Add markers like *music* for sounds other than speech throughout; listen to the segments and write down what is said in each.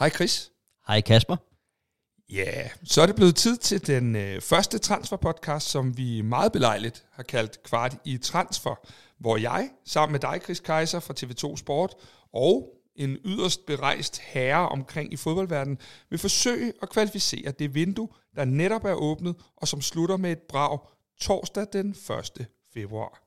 Hej Chris. Hej Kasper. Ja, yeah. så er det blevet tid til den øh, første transferpodcast, som vi meget belejligt har kaldt Kvart i Transfer, hvor jeg, sammen med dig, Chris Kaiser fra TV2 Sport, og en yderst berejst herre omkring i fodboldverdenen, vil forsøge at kvalificere det vindue, der netop er åbnet, og som slutter med et brag torsdag den 1. februar.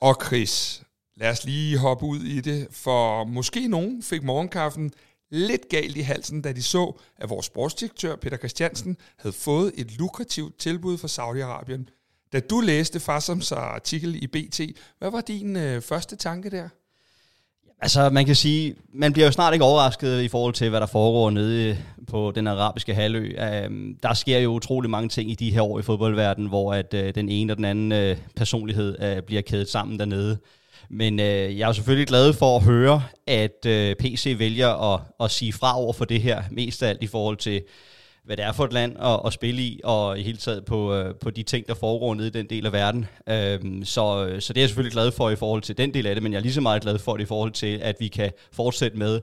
Og Chris, lad os lige hoppe ud i det, for måske nogen fik morgenkaffen lidt galt i halsen, da de så, at vores sportsdirektør Peter Christiansen havde fået et lukrativt tilbud fra Saudi-Arabien. Da du læste Fassams artikel i BT, hvad var din øh, første tanke der? Altså, man kan sige, man bliver jo snart ikke overrasket i forhold til, hvad der foregår nede på den arabiske halvø. Um, der sker jo utrolig mange ting i de her år i fodboldverdenen, hvor at uh, den ene og den anden uh, personlighed uh, bliver kædet sammen dernede. Men øh, jeg er selvfølgelig glad for at høre, at øh, PC vælger at, at sige fra over for det her, mest af alt i forhold til hvad det er for et land at, at spille i, og i hele taget på, øh, på de ting, der foregår nede i den del af verden. Øhm, så, øh, så det er jeg selvfølgelig glad for i forhold til den del af det, men jeg er lige så meget glad for det i forhold til, at vi kan fortsætte med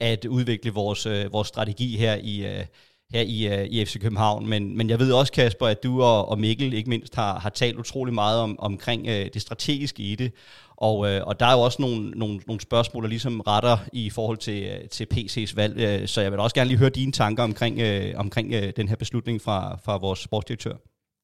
at udvikle vores, øh, vores strategi her i, øh, her i, øh, i FC København. Men, men jeg ved også, Kasper, at du og, og Mikkel ikke mindst har, har talt utrolig meget om, omkring øh, det strategiske i det, og, øh, og der er jo også nogle, nogle, nogle spørgsmål, der ligesom retter i forhold til, øh, til PC's valg, øh, så jeg vil også gerne lige høre dine tanker omkring, øh, omkring øh, den her beslutning fra, fra vores sportsdirektør.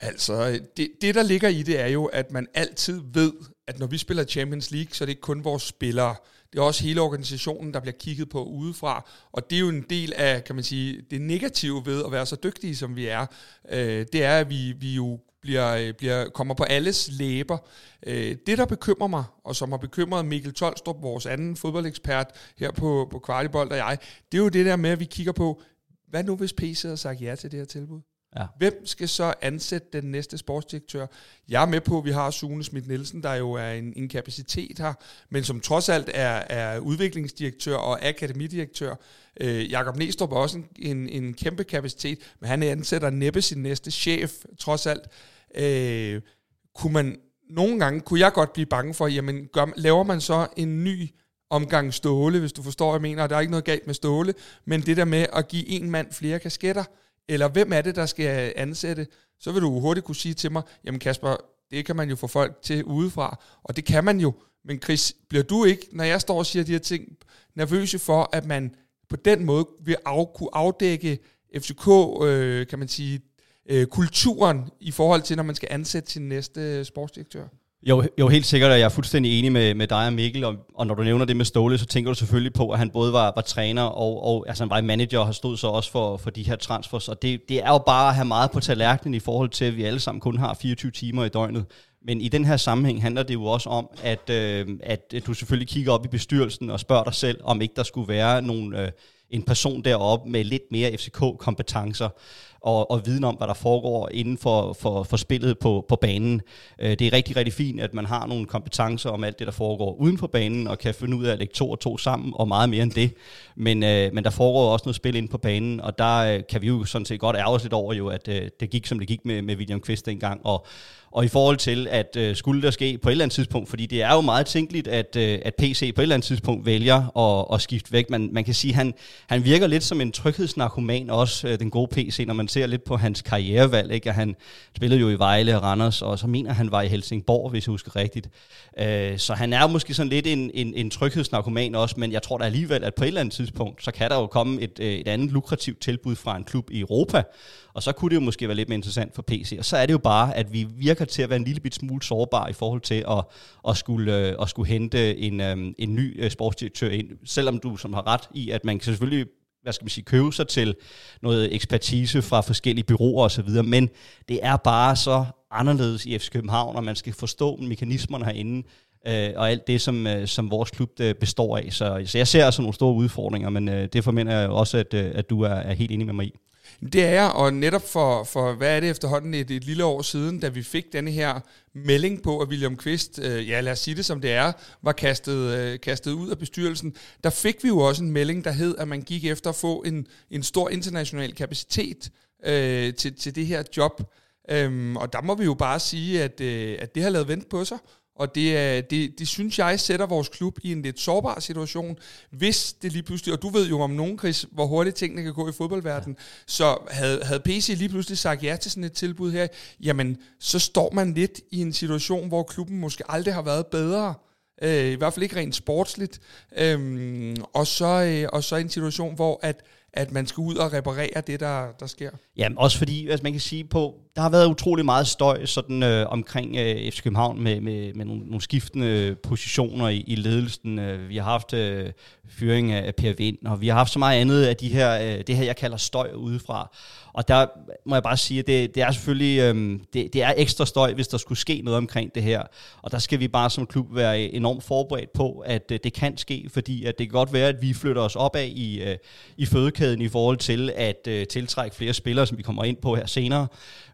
Altså, det, det der ligger i det er jo, at man altid ved, at når vi spiller Champions League, så er det ikke kun vores spillere. Det er også hele organisationen, der bliver kigget på udefra. Og det er jo en del af, kan man sige, det negative ved at være så dygtige, som vi er. Øh, det er, at vi, vi jo bliver, øh, bliver, kommer på alles læber. Øh, det, der bekymrer mig, og som har bekymret Mikkel Tolstrup, vores anden fodboldekspert her på, på Kvartibold og jeg, det er jo det der med, at vi kigger på, hvad nu hvis PC har sagt ja til det her tilbud? Ja. Hvem skal så ansætte den næste sportsdirektør? Jeg er med på, at vi har Sune Schmidt Nielsen, der jo er en, en kapacitet her, men som trods alt er, er udviklingsdirektør og akademidirektør. Øh, Jakob Næstrup er også en, en, en kæmpe kapacitet, men han ansætter næppe sin næste chef, trods alt. Øh, kunne man nogle gange, kunne jeg godt blive bange for, jamen gør, laver man så en ny omgang Ståle, hvis du forstår, jeg mener. Der er ikke noget galt med Ståle, men det der med at give en mand flere kasketter, eller hvem er det, der skal ansætte, så vil du hurtigt kunne sige til mig, jamen Kasper, det kan man jo få folk til udefra, og det kan man jo. Men Chris, bliver du ikke, når jeg står og siger de her ting, nervøse for, at man på den måde vil af, kunne afdække FCK, øh, kan man sige, øh, kulturen i forhold til, når man skal ansætte sin næste sportsdirektør? Jo, jo, helt sikkert, og jeg er fuldstændig enig med, med dig og Mikkel, og, og når du nævner det med Ståle, så tænker du selvfølgelig på, at han både var, var træner og, og altså han var manager og har stået så også for, for de her transfers, og det, det er jo bare at have meget på tallerkenen i forhold til, at vi alle sammen kun har 24 timer i døgnet. Men i den her sammenhæng handler det jo også om, at, øh, at du selvfølgelig kigger op i bestyrelsen og spørger dig selv, om ikke der skulle være nogle, øh, en person deroppe med lidt mere FCK-kompetencer og, og viden om, hvad der foregår inden for, for, for spillet på, på banen. Øh, det er rigtig, rigtig fint, at man har nogle kompetencer om alt det, der foregår uden for banen, og kan finde ud af at lægge to og to sammen, og meget mere end det. Men, øh, men der foregår også noget spil inde på banen, og der øh, kan vi jo sådan set godt ærge os lidt over, jo, at øh, det gik, som det gik med, med William Kvist dengang, og og i forhold til, at øh, skulle der ske på et eller andet tidspunkt, fordi det er jo meget tænkeligt, at, øh, at PC på et eller andet tidspunkt vælger at, at skifte væk. Man, man kan sige, at han, han virker lidt som en tryghedsnarkoman også, øh, den gode PC, når man ser lidt på hans karrierevalg. Ikke? At han spillede jo i Vejle og Randers, og så mener han var i Helsingborg, hvis jeg husker rigtigt. Øh, så han er måske sådan lidt en, en, en tryghedsnarkoman også, men jeg tror da alligevel, at på et eller andet tidspunkt, så kan der jo komme et, øh, et andet lukrativt tilbud fra en klub i Europa, og så kunne det jo måske være lidt mere interessant for PC. Og så er det jo bare, at vi virker til at være en lille bit smule sårbare i forhold til at, at, skulle, øh, at skulle hente en, øh, en ny sportsdirektør ind. Selvom du som har ret i, at man kan selvfølgelig hvad skal man sige, købe sig til noget ekspertise fra forskellige byråer osv., men det er bare så anderledes i FC København, og man skal forstå mekanismerne herinde, øh, og alt det, som, øh, som vores klub øh, består af. Så, så jeg ser altså nogle store udfordringer, men øh, det forventer jeg også, at, øh, at du er, er helt enig med mig i. Det er jeg, og netop for, for hvad er det efterhånden, et, et lille år siden, da vi fik denne her melding på, at William Kvist, øh, ja lad os sige det som det er, var kastet, øh, kastet ud af bestyrelsen, der fik vi jo også en melding, der hed, at man gik efter at få en, en stor international kapacitet øh, til, til det her job. Øhm, og der må vi jo bare sige, at, øh, at det har lavet vent på sig, og det, det, det synes jeg sætter vores klub i en lidt sårbar situation, hvis det lige pludselig, og du ved jo om nogen, Chris, hvor hurtigt tingene kan gå i fodboldverdenen, ja. så havde, havde PC lige pludselig sagt ja til sådan et tilbud her, jamen så står man lidt i en situation, hvor klubben måske aldrig har været bedre, øh, i hvert fald ikke rent sportsligt, øh, og, så, øh, og så en situation, hvor at, at man skal ud og reparere det, der, der sker. Ja, også fordi, altså man kan sige på, der har været utrolig meget støj sådan øh, omkring øh, FC København med, med, med nogle, nogle skiftende positioner i, i ledelsen. Øh, vi har haft øh, fyring af Per Vind, og vi har haft så meget andet af de her, øh, det her, jeg kalder støj udefra. Og der må jeg bare sige, at det, det er selvfølgelig øh, det, det er ekstra støj, hvis der skulle ske noget omkring det her. Og der skal vi bare som klub være øh, enormt forberedt på, at øh, det kan ske, fordi at det kan godt være, at vi flytter os opad i, øh, i fødekæden i forhold til at øh, tiltrække flere spillere, som vi kommer ind på her senere.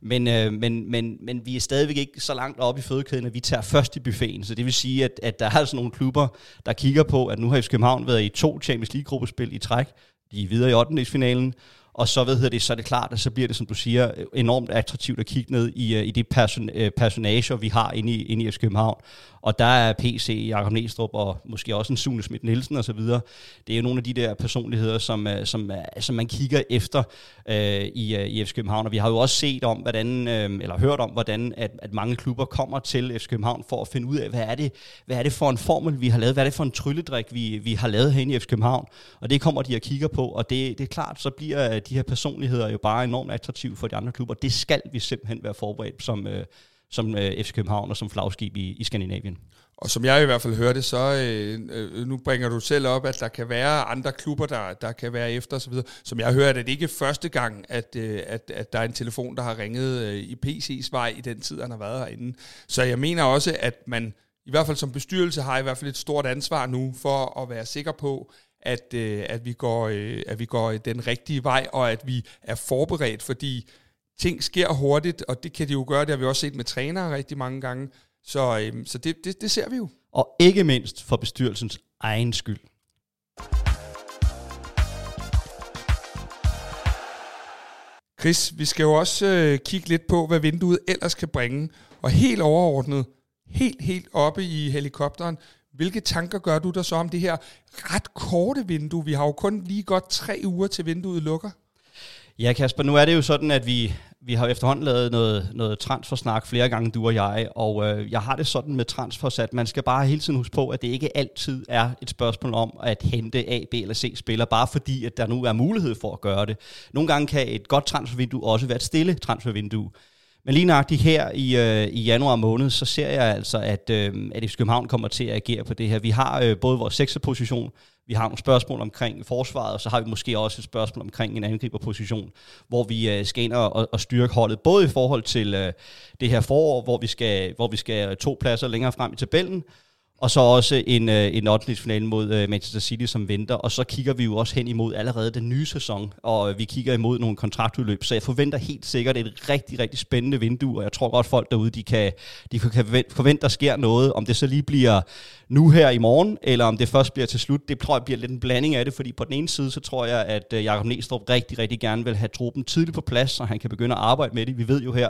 Men, øh, men, men, men vi er stadigvæk ikke så langt oppe i fødekæden, at vi tager først i buffeten. Så det vil sige, at, at der er altså nogle klubber, der kigger på, at nu har FC København været i to Champions League-gruppespil i træk. De er videre i 8. finalen og så, ved det, så er det klart, at så bliver det, som du siger, enormt attraktivt at kigge ned i, øh, i de person, øh, personager, vi har inde i, inde i FC København. Og der er PC, Jakob Næstrup og måske også en Sune Schmidt Nielsen osv. Det er jo nogle af de der personligheder, som, øh, som, som man kigger efter øh, i, i FC København. Og vi har jo også set om, hvordan, øh, eller hørt om, hvordan at, at mange klubber kommer til FC København for at finde ud af, hvad er det, hvad er det for en formel, vi har lavet? Hvad er det for en trylledrik, vi, vi har lavet herinde i FC København? Og det kommer de og kigger på, og det, det er klart, så bliver de her personligheder jo bare enormt attraktive for de andre klubber. Det skal vi simpelthen være forberedt som, øh, som øh, FC København og som flagskib i, i Skandinavien. Og som jeg i hvert fald hørte, så øh, øh, nu bringer du selv op, at der kan være andre klubber, der, der kan være efter osv. Som jeg hører, at det ikke er første gang, at, øh, at, at der er en telefon, der har ringet øh, i PC's vej i den tid, han har været herinde. Så jeg mener også, at man i hvert fald som bestyrelse har i hvert fald et stort ansvar nu for at være sikker på, at, øh, at, vi går, øh, at vi går den rigtige vej, og at vi er forberedt, fordi ting sker hurtigt, og det kan de jo gøre, det har vi også set med trænere rigtig mange gange, så, øh, så det, det, det ser vi jo. Og ikke mindst for bestyrelsens egen skyld. Chris, vi skal jo også øh, kigge lidt på, hvad vinduet ellers kan bringe, og helt overordnet, helt, helt oppe i helikopteren, hvilke tanker gør du der så om det her ret korte vindue? Vi har jo kun lige godt tre uger til vinduet lukker. Ja, Kasper, nu er det jo sådan, at vi, vi har efterhånden lavet noget, noget transfersnak flere gange, du og jeg, og øh, jeg har det sådan med transfers, at man skal bare hele tiden huske på, at det ikke altid er et spørgsmål om at hente A, B eller C spiller, bare fordi, at der nu er mulighed for at gøre det. Nogle gange kan et godt transfervindue også være et stille transfervindue. Men lige nøjagtigt her i, øh, i januar måned, så ser jeg altså, at, øh, at FC København kommer til at agere på det her. Vi har øh, både vores sekserposition, vi har nogle spørgsmål omkring forsvaret, og så har vi måske også et spørgsmål omkring en angriberposition, hvor vi øh, skal ind og, og styrke holdet, både i forhold til øh, det her forår, hvor vi, skal, hvor vi skal to pladser længere frem i tabellen, og så også en, øh, en 8. finale mod øh, Manchester City, som venter. Og så kigger vi jo også hen imod allerede den nye sæson, og øh, vi kigger imod nogle kontraktudløb. Så jeg forventer helt sikkert et rigtig, rigtig spændende vindue, og jeg tror godt folk derude, de kan, de kan forvente, der sker noget. Om det så lige bliver nu her i morgen, eller om det først bliver til slut, det tror jeg bliver lidt en blanding af det, fordi på den ene side, så tror jeg, at øh, Jakob Næstrup rigtig, rigtig gerne vil have truppen tidligt på plads, så han kan begynde at arbejde med det. Vi ved jo her,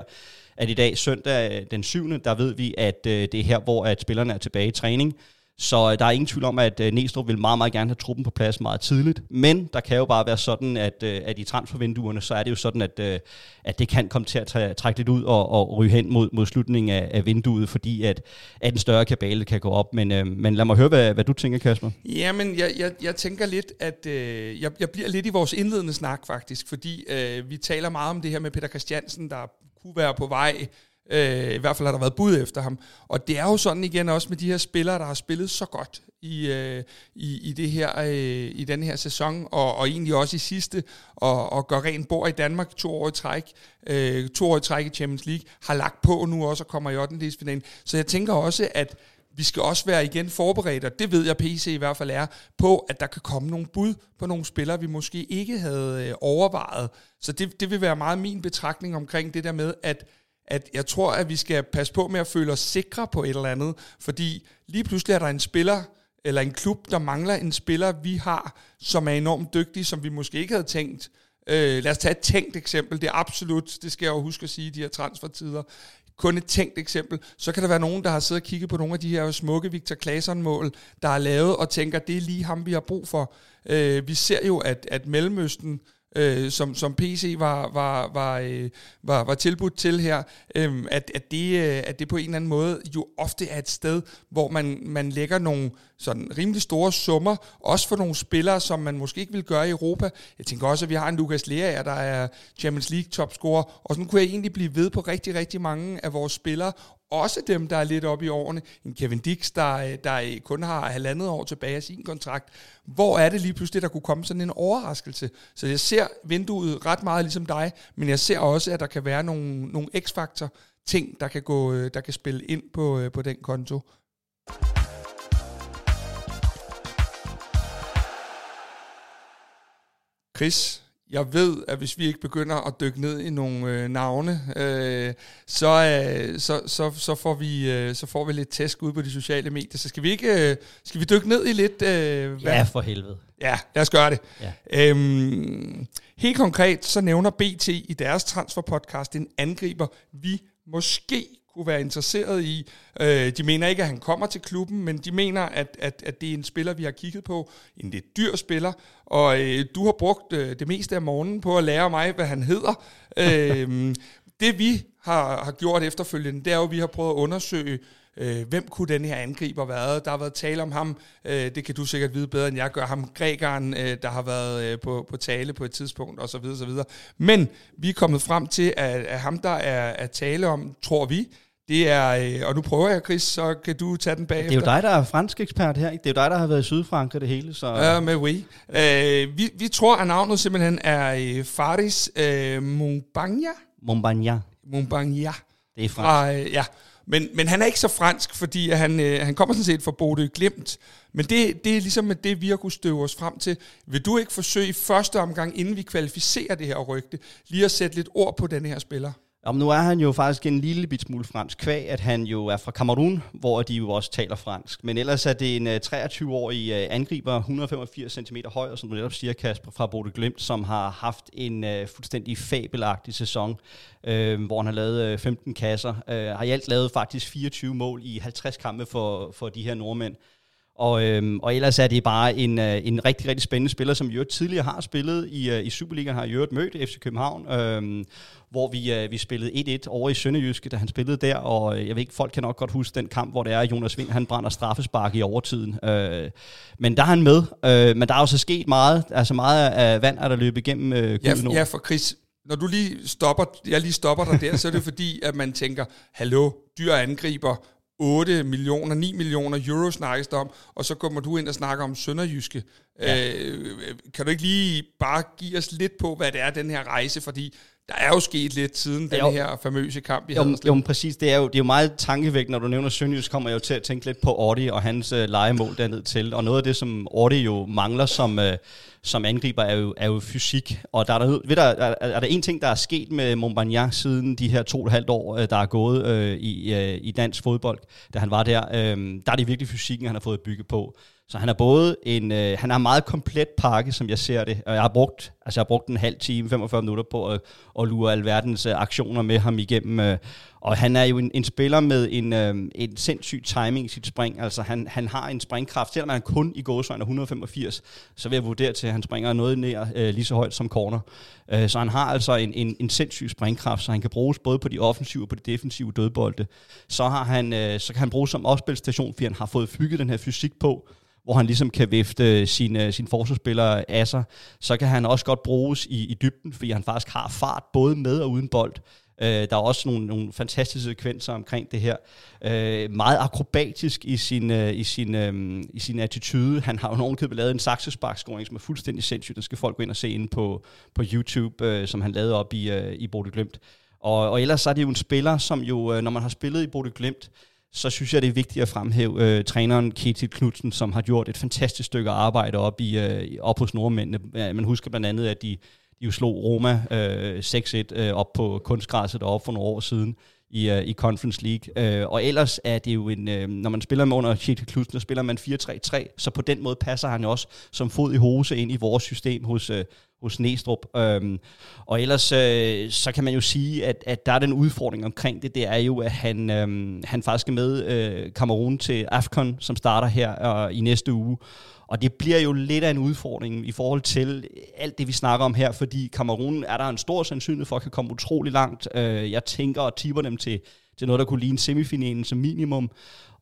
at i dag søndag øh, den 7. der ved vi, at øh, det er her, hvor at spillerne er tilbage i træning. Så øh, der er ingen tvivl om, at øh, Næstrup vil meget, meget gerne have truppen på plads meget tidligt. Men der kan jo bare være sådan, at, øh, at i transfervinduerne, så er det jo sådan, at, øh, at det kan komme til at trække lidt ud og, og ryge hen mod, mod slutningen af, af vinduet, fordi at, at en større kabale kan gå op. Men, øh, men lad mig høre, hvad, hvad du tænker, Kasper. Jamen, jeg, jeg, jeg tænker lidt, at øh, jeg, jeg bliver lidt i vores indledende snak faktisk, fordi øh, vi taler meget om det her med Peter Christiansen, der kunne være på vej. Øh, I hvert fald har der været bud efter ham. Og det er jo sådan igen også med de her spillere, der har spillet så godt i, øh, i, i, det her, øh, i den her sæson, og, og egentlig også i sidste, og, og gør rent bord i Danmark to år i træk, øh, to år i træk i Champions League, har lagt på nu også og kommer i 8. finalen. Så jeg tænker også, at vi skal også være igen forberedt, og det ved jeg PC i hvert fald er, på at der kan komme nogle bud på nogle spillere, vi måske ikke havde øh, overvejet. Så det, det vil være meget min betragtning omkring det der med, at at jeg tror, at vi skal passe på med at føle os sikre på et eller andet, fordi lige pludselig er der en spiller, eller en klub, der mangler en spiller, vi har, som er enormt dygtig, som vi måske ikke havde tænkt. Øh, lad os tage et tænkt eksempel. Det er absolut, det skal jeg jo huske at sige, de her transfertider kun et tænkt eksempel. Så kan der være nogen, der har siddet og kigget på nogle af de her smukke Victor Claesson-mål, der er lavet, og tænker, det er lige ham, vi har brug for. Øh, vi ser jo, at, at Mellemøsten øh, som, som PC var, var, var, øh, var, var tilbudt til her, øh, at, at, det, øh, at det på en eller anden måde jo ofte er et sted, hvor man, man lægger nogle sådan rimelig store summer, også for nogle spillere, som man måske ikke vil gøre i Europa. Jeg tænker også, at vi har en Lukas Lea, der er Champions League topscorer, og sådan kunne jeg egentlig blive ved på rigtig, rigtig mange af vores spillere, også dem, der er lidt oppe i årene. En Kevin Dix, der, der kun har halvandet år tilbage af sin kontrakt. Hvor er det lige pludselig, der kunne komme sådan en overraskelse? Så jeg ser vinduet ret meget ligesom dig, men jeg ser også, at der kan være nogle, nogle x-faktor ting, der kan, gå, der kan spille ind på, øh, på den konto. Chris, jeg ved, at hvis vi ikke begynder at dykke ned i nogle øh, navne, øh, så, øh, så, så, så, får vi, øh, så får vi lidt tæsk ud på de sociale medier. Så skal vi ikke øh, skal vi dykke ned i lidt... Øh, hvad? Ja, for helvede. Ja, lad os gøre det. Ja. Øhm, helt konkret, så nævner BT i deres transferpodcast en angriber, vi måske kunne være interesseret i. Øh, de mener ikke, at han kommer til klubben, men de mener, at, at, at det er en spiller, vi har kigget på. En lidt dyr spiller. Og øh, du har brugt øh, det meste af morgenen på at lære mig, hvad han hedder. øh, *laughs* det vi har, har gjort efterfølgende, det er jo, at vi har prøvet at undersøge, øh, hvem kunne den her angriber være? Der har været tale om ham, øh, det kan du sikkert vide bedre end jeg gør, ham grækeren, øh, der har været øh, på, på tale på et tidspunkt, osv. osv. Men vi er kommet frem til, at, at ham, der er at tale om, tror vi, det er, øh, og nu prøver jeg, Chris, så kan du tage den bagefter. Det er jo dig, der er fransk ekspert her. Ikke? Det er jo dig, der har været i Sydfrankrig det hele. Så. Ja, med oui. Øh, vi, vi tror, at navnet simpelthen er øh, Faris øh, Montbagna. Montbagna. Montbagna. Det er fransk. Fra, øh, ja, men, men han er ikke så fransk, fordi han, øh, han kommer sådan set fra Bodø Glemt. Men det, det er ligesom det, vi har kunnet støve os frem til. Vil du ikke forsøge i første omgang, inden vi kvalificerer det her rygte, lige at sætte lidt ord på den her spiller? Om nu er han jo faktisk en lille bit smule fransk kvæg, at han jo er fra Kamerun, hvor de jo også taler fransk. Men ellers er det en øh, 23-årig øh, angriber, 185 cm høj, og som du netop siger, Kasper, fra Bode Glimt, som har haft en øh, fuldstændig fabelagtig sæson, uh, hvor han har lavet 15 kasser. Har i alt lavet faktisk 24 mål i 50 kampe for, for de her nordmænd. Og, øhm, og ellers er det bare en, øh, en rigtig, rigtig spændende spiller, som jo tidligere har spillet i, øh, i Superligaen, har jo mødt FC København, øhm, hvor vi, øh, vi spillede 1-1 over i Sønderjyske, da han spillede der, og øh, jeg ved ikke, folk kan nok godt huske den kamp, hvor det er, Jonas Vind, han brænder straffespark i overtiden. Øh, men der er han med, øh, men der er jo så sket meget, altså meget af vand er der løbet igennem øh, ja, ja, for Chris, når du lige stopper, jeg lige stopper dig der, så er det fordi, at man tænker, hallo, dyr angriber, 8 millioner, 9 millioner euro snakkes om, og så kommer du ind og snakker om Sønderjyske. Ja. Øh, kan du ikke lige bare give os lidt på, hvad det er, den her rejse, fordi der er jo sket lidt siden den jo. her famøse kamp i jo, jo, præcis. Det er jo, det er jo meget tankevægt, når du nævner Sønderjysk, kommer jeg jo til at tænke lidt på Ordi og hans uh, legemål derned til. Og noget af det, som Ordi jo mangler som, uh, som angriber, er jo, er jo fysik. Og der er, der, ved der, er, er der en ting, der er sket med Montbagnac siden de her to og et halvt år, uh, der er gået uh, i, uh, i dansk fodbold, da han var der. Uh, der er det virkelig fysikken, han har fået bygget på. Så han er både en, øh, han har en meget komplet pakke, som jeg ser det. Og jeg har brugt, altså jeg har brugt en halv time, 45 minutter på at, at lure alverdens øh, aktioner med ham igennem. Øh, og han er jo en, en spiller med en, øh, en sindssyg timing i sit spring. Altså han, han har en springkraft, selvom han kun i gåsøjne er 185, så vil jeg vurdere til, at han springer noget ned øh, lige så højt som corner. Øh, så han har altså en, en, en sindssyg springkraft, så han kan bruges både på de offensive og på de defensive dødbolde. Så, har han, øh, så kan han bruges som opspilstation, fordi han har fået bygget den her fysik på, hvor han ligesom kan vifte sine, sine forsvarsspillere af sig, så kan han også godt bruges i, i dybden, fordi han faktisk har fart både med og uden bold. Øh, der er også nogle, nogle fantastiske sekvenser omkring det her. Øh, meget akrobatisk i sin, øh, i, sin, øh, i sin attitude. Han har jo ovenkøbet lavet en saksesparkscoring, som er fuldstændig sindssygt. Den skal folk gå ind og se inde på, på YouTube, øh, som han lavede op i, øh, i Bode Glimt. Og, og ellers så er det jo en spiller, som jo, øh, når man har spillet i Bode Glimt, så synes jeg, det er vigtigt at fremhæve øh, træneren Ketil Knudsen, som har gjort et fantastisk stykke arbejde op, i, øh, op hos nordmændene. Man husker blandt andet, at de, de jo slog Roma øh, 6-1 øh, op på kunstgræsset op for nogle år siden i, uh, i Conference League. Uh, og ellers er det jo en, uh, når man spiller med under Kjetil Knudsen, så spiller man 4-3-3, så på den måde passer han jo også som fod i hose ind i vores system hos, uh, hos Næstrup. Øhm, og ellers øh, så kan man jo sige, at, at der er den udfordring omkring det, det er jo, at han, øhm, han faktisk er med øh, Kamerun til AFCON, som starter her øh, i næste uge. Og det bliver jo lidt af en udfordring i forhold til alt det, vi snakker om her, fordi Kamerun er der en stor sandsynlighed for at kan komme utrolig langt. Øh, jeg tænker og tipper dem til, til noget, der kunne ligne semifinalen som minimum.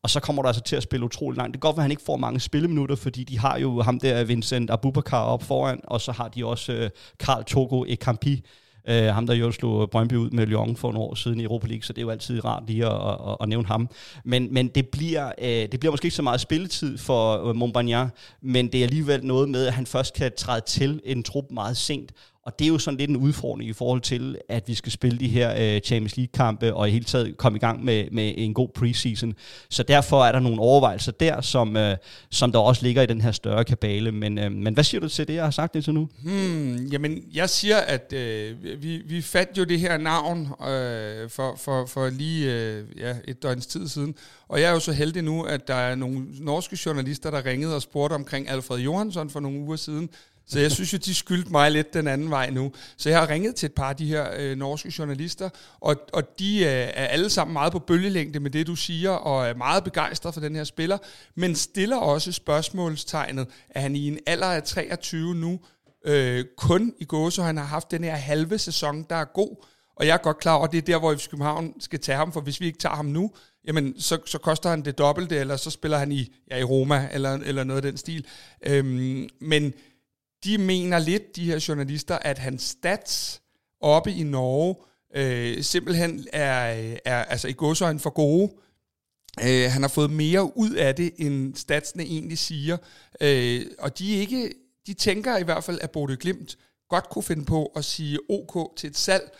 Og så kommer der altså til at spille utrolig langt. Det kan godt være, at han ikke får mange spilleminutter, fordi de har jo ham der, Vincent Abubakar, op foran, og så har de også øh, Karl Togo Ekampi, øh, ham der jo slog Brøndby ud med Lyon for nogle år siden i Europa League, så det er jo altid rart lige at, at, at nævne ham. Men, men det, bliver, øh, det bliver måske ikke så meget spilletid for øh, Montbagnan, men det er alligevel noget med, at han først kan træde til en trup meget sent, og det er jo sådan lidt en udfordring i forhold til, at vi skal spille de her øh, Champions League-kampe, og i hele taget komme i gang med, med en god preseason. Så derfor er der nogle overvejelser der, som, øh, som der også ligger i den her større kabale. Men, øh, men hvad siger du til det, jeg har sagt indtil nu? Hmm, jamen, jeg siger, at øh, vi, vi fandt jo det her navn øh, for, for, for lige øh, ja, et døgns tid siden. Og jeg er jo så heldig nu, at der er nogle norske journalister, der ringede og spurgte omkring Alfred Johansson for nogle uger siden, så jeg synes jo, de skyldte mig lidt den anden vej nu. Så jeg har ringet til et par af de her øh, norske journalister, og, og de øh, er alle sammen meget på bølgelængde med det, du siger, og er meget begejstrede for den her spiller, men stiller også spørgsmålstegnet, at han i en alder af 23 nu øh, kun i gåse, han har haft den her halve sæson, der er god, og jeg er godt klar over, at det er der, hvor FC København skal tage ham, for hvis vi ikke tager ham nu, jamen så, så koster han det dobbelte, eller så spiller han i, ja, i Roma, eller, eller noget af den stil. Øhm, men de mener lidt, de her journalister, at hans stats oppe i Norge øh, simpelthen er, er altså i godsøjne for gode. Øh, han har fået mere ud af det, end statsene egentlig siger. Øh, og de, ikke, de tænker i hvert fald, at Bodø Glimt godt kunne finde på at sige OK til et salg.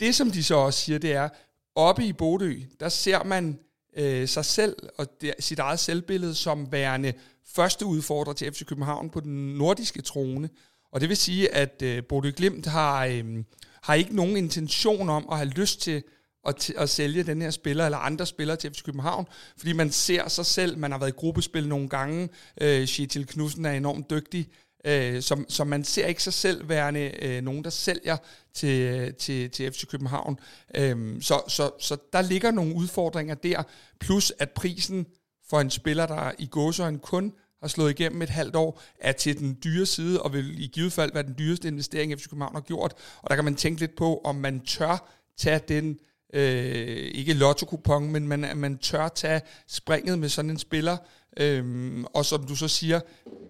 Det, som de så også siger, det er, oppe i Bodø, der ser man øh, sig selv og der, sit eget selvbillede som værende første udfordrer til FC København på den nordiske trone. Og det vil sige, at øh, Bodø Glimt har, øh, har ikke nogen intention om at have lyst til at, at sælge den her spiller eller andre spillere til FC København, fordi man ser sig selv, man har været i gruppespil nogle gange, øh, Kjetil Knudsen er enormt dygtig, øh, som, som man ser ikke sig selv værende øh, nogen, der sælger til, øh, til, til FC København. Øh, så, så, så der ligger nogle udfordringer der, plus at prisen for en spiller, der i gåsøjne kun har slået igennem et halvt år, er til den dyre side, og vil i givet fald være den dyreste investering, FC København har gjort. Og der kan man tænke lidt på, om man tør tage den, øh, ikke lotto men man, man tør tage springet med sådan en spiller, Øhm, og som du så siger,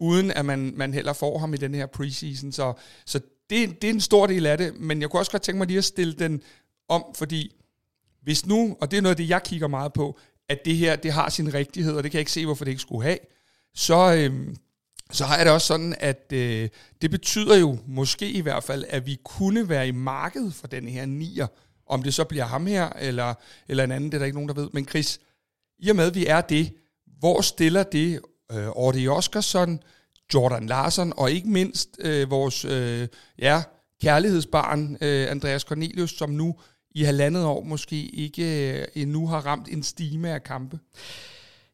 uden at man, man heller får ham i den her preseason. Så, så det, det er en stor del af det, men jeg kunne også godt tænke mig lige at stille den om, fordi hvis nu, og det er noget af det, jeg kigger meget på, at det her, det har sin rigtighed, og det kan jeg ikke se, hvorfor det ikke skulle have, så, øh, så har jeg det også sådan, at øh, det betyder jo måske i hvert fald, at vi kunne være i markedet for den her nier, om det så bliver ham her, eller, eller en anden, det er der ikke nogen, der ved. Men Chris, i og med, at vi er det, hvor stiller det øh, Ordi Oskarsson, Jordan Larsen, og ikke mindst øh, vores øh, ja, kærlighedsbarn, øh, Andreas Cornelius, som nu i halvandet år måske ikke øh, endnu har ramt en stime af kampe?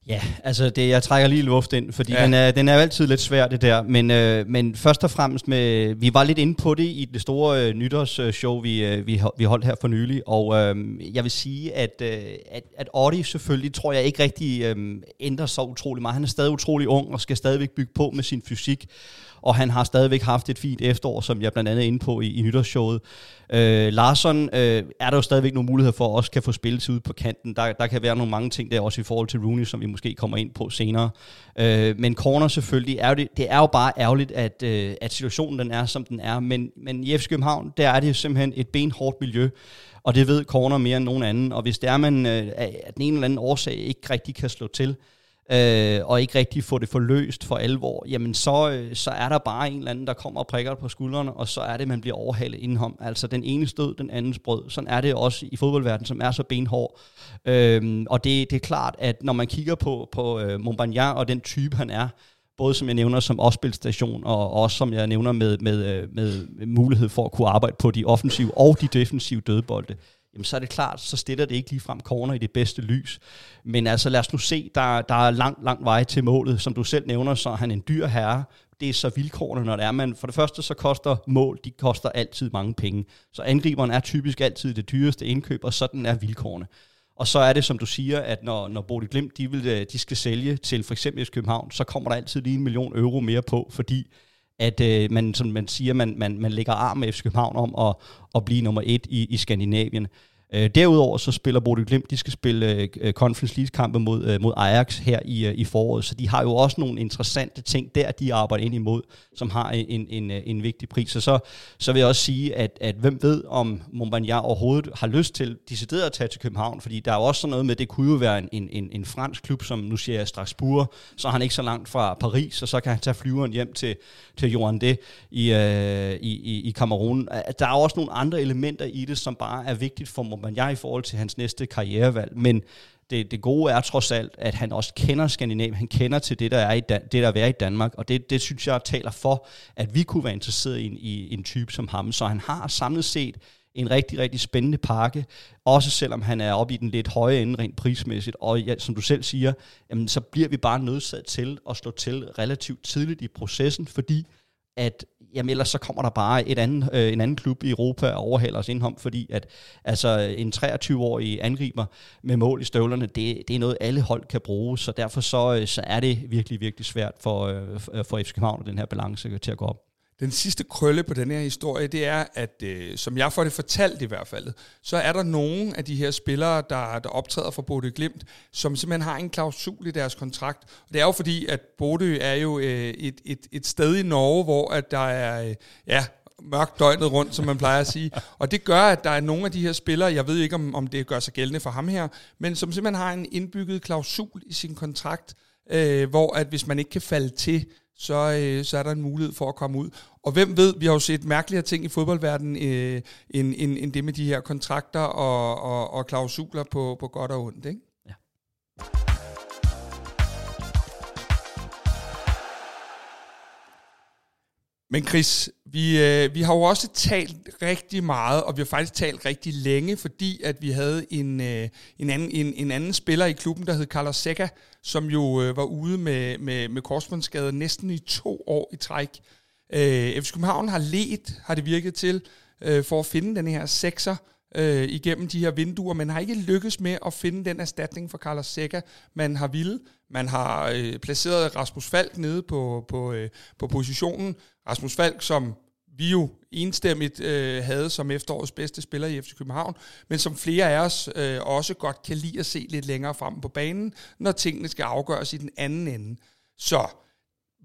Ja, altså det, jeg trækker lige luft ind, fordi ja. den, er, den er jo altid lidt svær det der, men, øh, men først og fremmest, med, vi var lidt inde på det i det store øh, nytårsshow, vi, øh, vi, vi holdt her for nylig, og øh, jeg vil sige, at, øh, at, at Audi selvfølgelig, tror jeg ikke rigtig øh, ændrer så utrolig meget. Han er stadig utrolig ung og skal stadigvæk bygge på med sin fysik, og han har stadigvæk haft et fint efterår, som jeg blandt andet er inde på i, i nytårsshowet. Øh, Larsson øh, er der jo stadigvæk nogle muligheder for, at også kan få spillet ud på kanten. Der, der kan være nogle mange ting der også i forhold til Rooney, som vi måske kommer ind på senere. Øh, men corner selvfølgelig, er jo det, det er jo bare ærgerligt, at, øh, at situationen den er, som den er. Men, men i FC København, der er det jo simpelthen et benhårdt miljø, og det ved corner mere end nogen anden. Og hvis der er, man øh, af den ene eller anden årsag ikke rigtig kan slå til, øh, og ikke rigtig få det forløst for alvor, jamen så, øh, så er der bare en eller anden, der kommer og prikker på skuldrene, og så er det, man bliver overhalet indenom. Altså den ene stød, den anden brød. Sådan er det også i fodboldverdenen, som er så benhård. Øh, og det, det er klart, at når man kigger på, på øh, Montbagnan og den type, han er, både som jeg nævner som opspilstation, og også som jeg nævner med, med, med, med mulighed for at kunne arbejde på de offensive og de defensive dødbolde, jamen så er det klart, så stiller det ikke lige frem corner i det bedste lys. Men altså lad os nu se, der, der er lang, lang vej til målet. Som du selv nævner, så er han en dyr herre, det er så vilkårene, når det er Men for det første så koster mål, de koster altid mange penge. Så angriberen er typisk altid det dyreste indkøb, og sådan er vilkårene. Og så er det, som du siger, at når, når Bodil Glimt de, vil, øh, de skal sælge til for eksempel København, så kommer der altid lige en million euro mere på, fordi at øh, man, som man siger, man, man, man lægger arm med FC København om at, at blive nummer et i, i Skandinavien. Øh, derudover så spiller Bodø Glimt, de skal spille øh, Conference League-kampe mod, øh, mod Ajax her i, øh, i foråret, så de har jo også nogle interessante ting der, de arbejder ind imod, som har øh, en, en, øh, en vigtig pris. Så, så, så vil jeg også sige, at, at hvem ved, om Montbagnar overhovedet har lyst til decideret at tage til København, fordi der er jo også sådan noget med, det kunne jo være en, en, en, en fransk klub, som nu siger jeg Strasbourg, så er han ikke så langt fra Paris, og så kan han tage flyveren hjem til, til Joandé i, øh, i, i, i Kamerun. Der er også nogle andre elementer i det, som bare er vigtigt for Montbagnar i forhold til hans næste karrierevalg, men det, det gode er trods alt, at han også kender Skandinavien, han kender til det, der er i, Dan- det, der er i Danmark, og det, det synes jeg taler for, at vi kunne være interesseret i en, i en type som ham, så han har samlet set en rigtig, rigtig spændende pakke, også selvom han er oppe i den lidt høje ende rent prismæssigt, og ja, som du selv siger, jamen, så bliver vi bare nødsat til at slå til relativt tidligt i processen, fordi at jamen ellers så kommer der bare et anden, øh, en anden klub i Europa og overhaler os indom, fordi at altså, en 23-årig angriber med mål i støvlerne, det, det er noget, alle hold kan bruge, så derfor så, øh, så er det virkelig, virkelig svært for, øh, for FC København den her balance til at gå op. Den sidste krølle på den her historie, det er, at øh, som jeg får det fortalt i hvert fald, så er der nogen af de her spillere, der, der optræder for Bodø Glimt, som simpelthen har en klausul i deres kontrakt. Og det er jo fordi, at Bodø er jo øh, et, et, et sted i Norge, hvor at der er øh, ja, mørkt døgnet rundt, som man plejer at sige. Og det gør, at der er nogle af de her spillere, jeg ved ikke, om, om det gør sig gældende for ham her, men som simpelthen har en indbygget klausul i sin kontrakt, øh, hvor at hvis man ikke kan falde til, så, øh, så er der en mulighed for at komme ud. Og hvem ved, vi har jo set mærkeligere ting i fodboldverdenen, øh, end, end, end det med de her kontrakter og, og, og klausuler på, på godt og ondt. Ikke? Men Chris, vi, øh, vi har jo også talt rigtig meget, og vi har faktisk talt rigtig længe, fordi at vi havde en, øh, en, anden, en, en anden spiller i klubben, der hed Carlos Seca, som jo øh, var ude med, med, med korsbåndsskade næsten i to år i træk. Øh, FC København har let, har det virket til, øh, for at finde den her sekser, øh, igennem de her vinduer, men har ikke lykkes med at finde den erstatning for Carlos Seca, man har ville. Man har øh, placeret Rasmus Falk nede på, på, øh, på positionen. Rasmus Falk, som vi jo enstemmigt øh, havde som efterårets bedste spiller i FC København, men som flere af os øh, også godt kan lide at se lidt længere frem på banen, når tingene skal afgøres i den anden ende. Så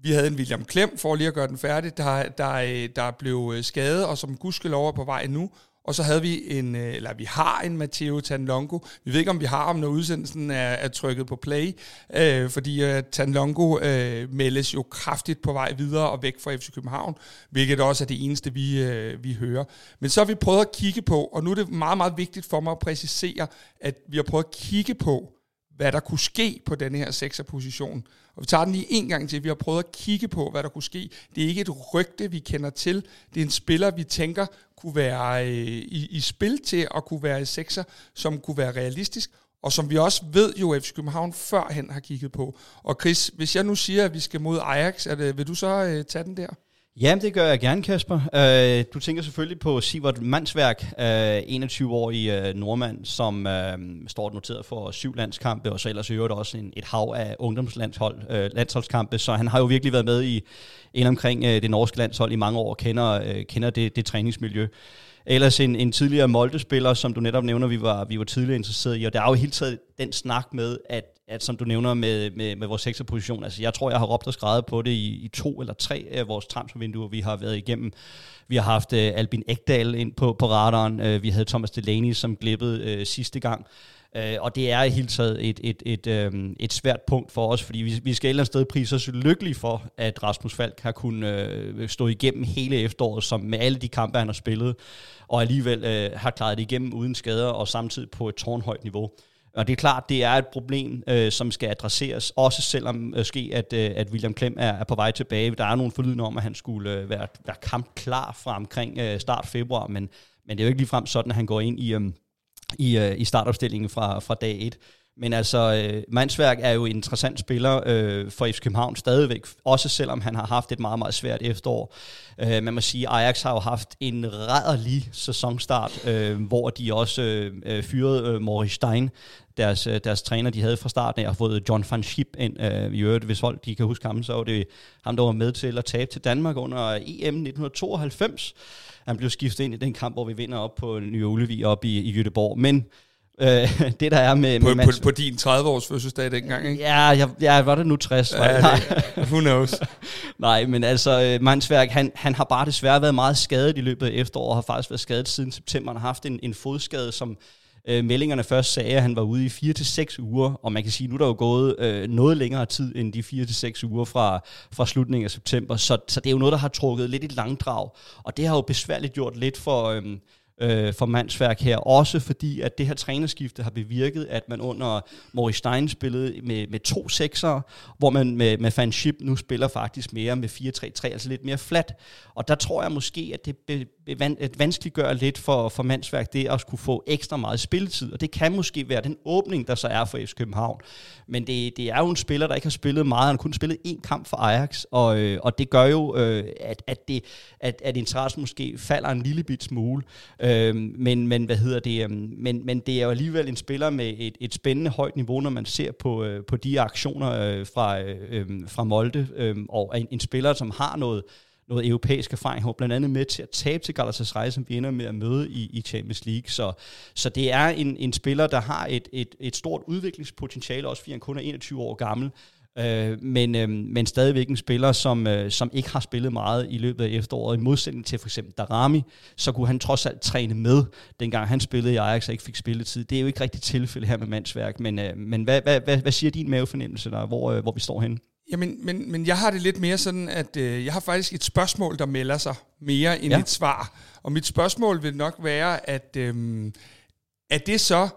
vi havde en William Klem, for lige at gøre den færdig, der, der, øh, der blev øh, skadet, og som gudskelov er på vej nu, og så havde vi en, øh, eller vi har en Matteo Tanlongo. Vi ved ikke, om vi har ham, når udsendelsen er, er trykket på play, øh, fordi øh, Tanlongo øh, meldes jo kraftigt på vej videre og væk fra FC København, hvilket også er det eneste, vi, øh, vi hører. Men så har vi prøvet at kigge på, og nu er det meget, meget vigtigt for mig at præcisere, at vi har prøvet at kigge på, hvad der kunne ske på den her sekserposition. Og vi tager den lige en gang til. Vi har prøvet at kigge på, hvad der kunne ske. Det er ikke et rygte, vi kender til. Det er en spiller, vi tænker kunne være øh, i, i spil til at kunne være i sekser, som kunne være realistisk, og som vi også ved jo, at FC København førhen har kigget på. Og Chris, hvis jeg nu siger, at vi skal mod Ajax, er det, vil du så øh, tage den der? Ja, det gør jeg gerne, Kasper. Uh, du tænker selvfølgelig på Sivert Mansværk, uh, 21-årig uh, nordmand, som uh, står noteret for syv landskampe, og så ellers øvrigt også en, et hav af ungdomslandshold, uh, landsholdskampe, så han har jo virkelig været med i en omkring det norske landshold i mange år, og kender, kender det, det træningsmiljø. Ellers en, en tidligere Molde-spiller, som du netop nævner, vi var, vi var tidligere interesseret i, og der er jo helt taget den snak med, at at som du nævner med, med, med vores sekserposition, altså jeg tror, jeg har råbt og skrevet på det i, i to eller tre af vores transfervinduer, vi har været igennem. Vi har haft uh, Albin Ekdal ind på, på radaren, uh, vi havde Thomas Delaney, som glippede uh, sidste gang. Uh, og det er i hele taget et, et, et, um, et svært punkt for os, fordi vi, vi skal et eller andet sted prise os lykkelige for, at Rasmus Falk har kunnet uh, stå igennem hele efteråret, som med alle de kampe, han har spillet, og alligevel uh, har klaret det igennem uden skader, og samtidig på et tårnhøjt niveau. Og det er klart, det er et problem, øh, som skal adresseres, også selvom øh, ske at, øh, at William Klem er, er på vej tilbage. Der er nogle forlydende om, at han skulle øh, være, være kampklar fra omkring øh, start februar, men, men det er jo ikke ligefrem sådan, at han går ind i, øh, i, øh, i startopstillingen fra, fra dag 1. Men altså, øh, Mandsværk er jo en interessant spiller øh, for FC København stadigvæk, også selvom han har haft et meget, meget svært efterår. Øh, man må sige, Ajax har jo haft en rædderlig sæsonstart, øh, hvor de også øh, øh fyrede øh, Maurice Stein, deres, øh, deres træner, de havde fra starten af, og fået John van Schip ind. Øh, I øvrigt, hvis folk de kan huske ham, så var det ham, der var med til at tabe til Danmark under EM 1992. Han blev skiftet ind i den kamp, hvor vi vinder op på Nye Ullevi op i, i Jødeborg. Men Øh, *laughs* det der er med... På, med på, på din 30-års fødselsdag dengang, ikke? Ja, jeg, jeg var det nu 60. Ja, det, who knows? *laughs* Nej, men altså, øh, Mandsværk, han, han har bare desværre været meget skadet i løbet af efteråret, og har faktisk været skadet siden september. Han har haft en, en fodskade, som øh, meldingerne først sagde, at han var ude i 4 til seks uger, og man kan sige, at nu er der jo gået øh, noget længere tid end de 4 til seks uger fra, fra slutningen af september, så, så det er jo noget, der har trukket lidt i langdrag, og det har jo besværligt gjort lidt for... Øh, øh, for mandsværk her. Også fordi, at det her trænerskifte har bevirket, at man under Maurice Stein spillede med, med to sekser, hvor man med, med Fanship nu spiller faktisk mere med 4-3-3, altså lidt mere flat. Og der tror jeg måske, at det be, be, van, at vanskeliggør lidt for, for mandsværk det at skulle få ekstra meget spilletid. Og det kan måske være den åbning, der så er for FC København. Men det, det er jo en spiller, der ikke har spillet meget. Han har kun spillet én kamp for Ajax, og, øh, og det gør jo, øh, at, at, det, at, at interessen måske falder en lille bit smule. Øh, Øhm, men, men hvad hedder det? Øh, men, men det er jo alligevel en spiller med et, et spændende højt niveau, når man ser på, øh, på de aktioner øh, fra, øh, øhm, fra Molde, øh, og en, en spiller, som har noget noget europæisk erfaring. har blandt andet med til at tabe til Galatasaray, som vi ender med at møde i, i Champions League. Så, så det er en, en spiller, der har et, et, et stort udviklingspotentiale, også fordi han kun er 21 år gammel. Øh, men, øh, men stadigvæk en spiller, som, øh, som ikke har spillet meget i løbet af efteråret. I modsætning til for eksempel Darami, så kunne han trods alt træne med, dengang han spillede i Ajax og ikke fik spilletid. Det er jo ikke rigtigt tilfælde her med mandsværk, men, øh, men hvad, hvad, hvad, hvad siger din mavefornemmelse der, hvor, øh, hvor vi står henne? Jamen, men, men jeg har det lidt mere sådan, at øh, jeg har faktisk et spørgsmål, der melder sig mere end ja. et svar. Og mit spørgsmål vil nok være, at øh, er det så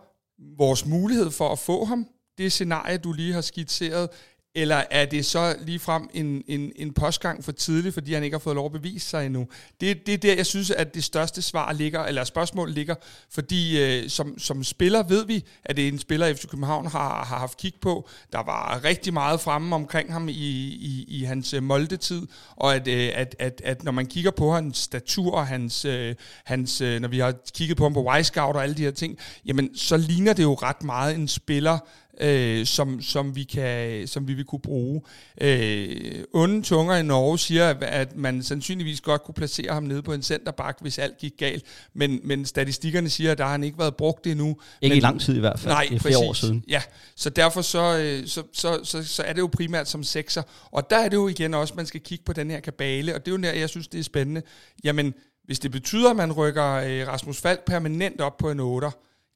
vores mulighed for at få ham, det scenarie, du lige har skitseret, eller er det så lige frem en, en, en postgang for tidligt, fordi han ikke har fået lov at bevise sig endnu? Det, det er der, jeg synes, at det største svar ligger, eller spørgsmål ligger, fordi øh, som, som spiller ved vi, at det er en spiller, FC København har, har haft kig på. Der var rigtig meget fremme omkring ham i, i, i hans øh, moldetid, og at, øh, at, at, at når man kigger på hans statur, og hans, øh, hans, øh, når vi har kigget på ham på Y-Scout og alle de her ting, jamen så ligner det jo ret meget en spiller, øh, som, som, vi kan, som vi vil kunne bruge. Øh, onde tunger i Norge siger, at man sandsynligvis godt kunne placere ham nede på en centerback, hvis alt gik galt, men, men statistikkerne siger, at der har han ikke været brugt endnu. Ikke men, i lang tid i hvert fald, nej, det er flere præcis. år siden. Ja, så derfor så, øh, så, så, så, så er det jo primært som sekser, og der er det jo igen også, man skal kigge på den her kabale, og det er jo der, jeg synes, det er spændende. Jamen, hvis det betyder, at man rykker øh, Rasmus Falk permanent op på en 8,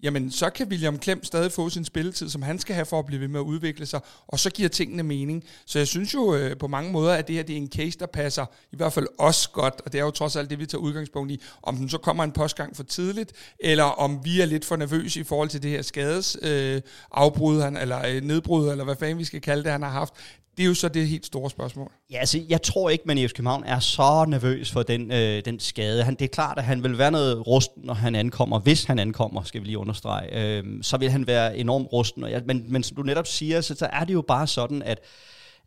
jamen så kan William Klem stadig få sin spilletid, som han skal have for at blive ved med at udvikle sig, og så giver tingene mening. Så jeg synes jo øh, på mange måder, at det her det er en case, der passer i hvert fald os godt, og det er jo trods alt det, vi tager udgangspunkt i, om den så kommer en postgang for tidligt, eller om vi er lidt for nervøse i forhold til det her skades øh, afbrud, han, eller øh, nedbrud, eller hvad fanden vi skal kalde det, han har haft det er jo så det helt store spørgsmål. Ja, altså, jeg tror ikke, man i FC København er så nervøs for den, øh, den skade. Han, det er klart, at han vil være noget rusten, når han ankommer. Hvis han ankommer, skal vi lige understrege. Øh, så vil han være enormt rusten. Og ja, men, men som du netop siger, så, så er det jo bare sådan, at,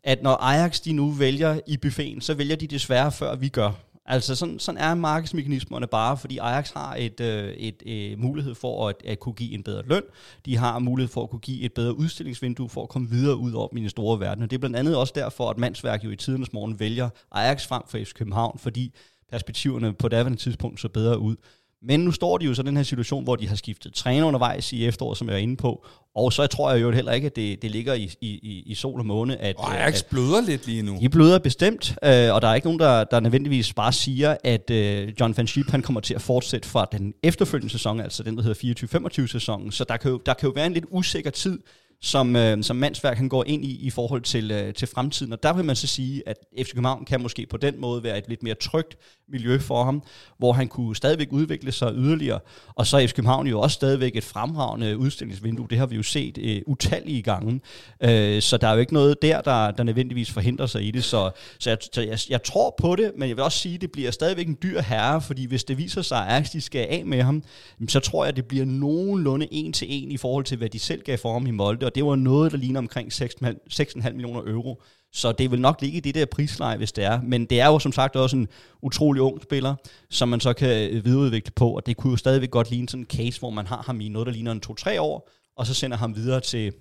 at når Ajax de nu vælger i buffeten, så vælger de desværre før vi gør. Altså sådan, sådan er markedsmekanismerne bare, fordi Ajax har et, øh, et, øh, mulighed for at, at kunne give en bedre løn. De har mulighed for at kunne give et bedre udstillingsvindue for at komme videre ud over den store verden. Og det er blandt andet også derfor, at Mandsværk jo i tidernes morgen vælger Ajax frem for FC København, fordi perspektiverne på daværende tidspunkt så bedre ud. Men nu står de jo så i den her situation, hvor de har skiftet træner undervejs i efteråret, som jeg er inde på. Og så tror jeg jo heller ikke, at det, det ligger i, i, i sol og måne. At, og Ajax bløder lidt lige nu. De bløder bestemt, øh, og der er ikke nogen, der, der nødvendigvis bare siger, at øh, John Van Schip, han kommer til at fortsætte fra den efterfølgende sæson, altså den, der hedder 24-25 sæsonen. Så der kan, jo, der kan jo være en lidt usikker tid som, øh, som mandsværk han går ind i i forhold til, øh, til fremtiden. Og der vil man så sige, at FC København kan måske på den måde være et lidt mere trygt miljø for ham, hvor han kunne stadigvæk udvikle sig yderligere. Og så er FC København jo også stadigvæk et fremragende udstillingsvindue. Det har vi jo set øh, utallige gange. Øh, så der er jo ikke noget der, der, der nødvendigvis forhindrer sig i det. Så, så, jeg, så jeg, jeg tror på det, men jeg vil også sige, at det bliver stadigvæk en dyr herre, fordi hvis det viser sig, at de skal af med ham, så tror jeg, at det bliver nogenlunde en til en i forhold til, hvad de selv gav for ham i Molde, og det var noget, der ligner omkring 6,5 millioner euro. Så det vil nok ligge i det der prisleje, hvis det er. Men det er jo som sagt også en utrolig ung spiller, som man så kan videreudvikle på, og det kunne jo stadigvæk godt ligne sådan en case, hvor man har ham i noget, der ligner en 2-3 år, og så sender ham videre til,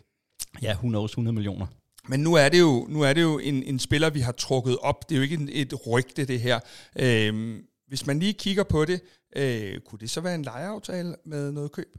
ja, 100, 100 millioner. Men nu er det jo, nu er det jo en, en spiller, vi har trukket op. Det er jo ikke en, et rygte, det her. Øhm, hvis man lige kigger på det, øh, kunne det så være en lejeaftale med noget køb?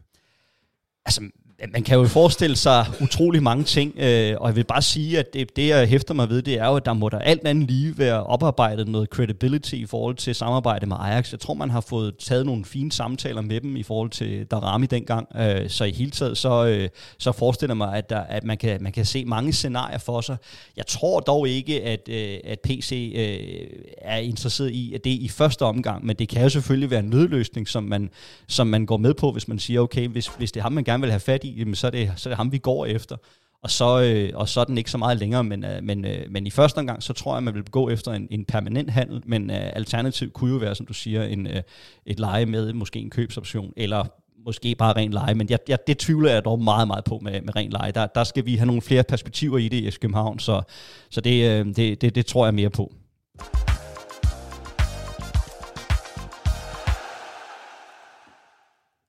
Altså, man kan jo forestille sig utrolig mange ting, øh, og jeg vil bare sige, at det, det, jeg hæfter mig ved, det er jo, at der må der alt andet lige være oparbejdet noget credibility i forhold til samarbejde med Ajax. Jeg tror, man har fået taget nogle fine samtaler med dem i forhold til Darami dengang, øh, så i hele taget, så, øh, så forestiller mig, at, der, at man, kan, man kan se mange scenarier for sig. Jeg tror dog ikke, at, øh, at PC øh, er interesseret i, at det i første omgang, men det kan jo selvfølgelig være en nødløsning, som man, som man går med på, hvis man siger, okay, hvis, hvis det er ham, man gerne vil have fat i, jamen, så, er det, så er det ham, vi går efter. Og så, øh, og så er den ikke så meget længere, men, øh, men, øh, men i første omgang, så tror jeg, man vil gå efter en, en permanent handel, men øh, alternativ kunne jo være, som du siger, en, øh, et leje med måske en købsoption, eller måske bare ren leje, men jeg, jeg, det tvivler jeg dog meget, meget på med, med ren leje. Der, der skal vi have nogle flere perspektiver i det i København, så, så det, øh, det, det, det tror jeg mere på.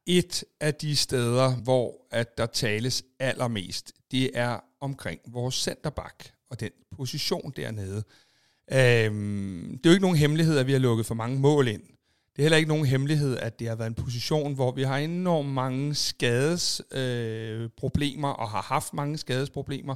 Et af de steder, hvor at der tales allermest, det er omkring vores centerback og den position dernede. Øhm, det er jo ikke nogen hemmelighed, at vi har lukket for mange mål ind. Det er heller ikke nogen hemmelighed, at det har været en position, hvor vi har enormt mange skadesproblemer øh, og har haft mange skadesproblemer.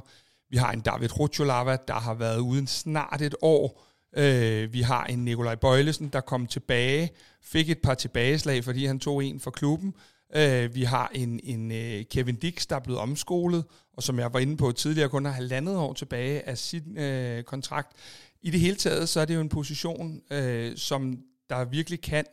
Vi har en David Rutscholava, der har været uden snart et år. Øh, vi har en Nikolaj Bøjlesen, der kom tilbage, fik et par tilbageslag, fordi han tog en for klubben. Øh, vi har en, en øh, Kevin Dix, der er blevet omskolet, og som jeg var inde på tidligere, kun har halvandet år tilbage af sin øh, kontrakt. I det hele taget, så er det jo en position, øh, som der virkelig kan,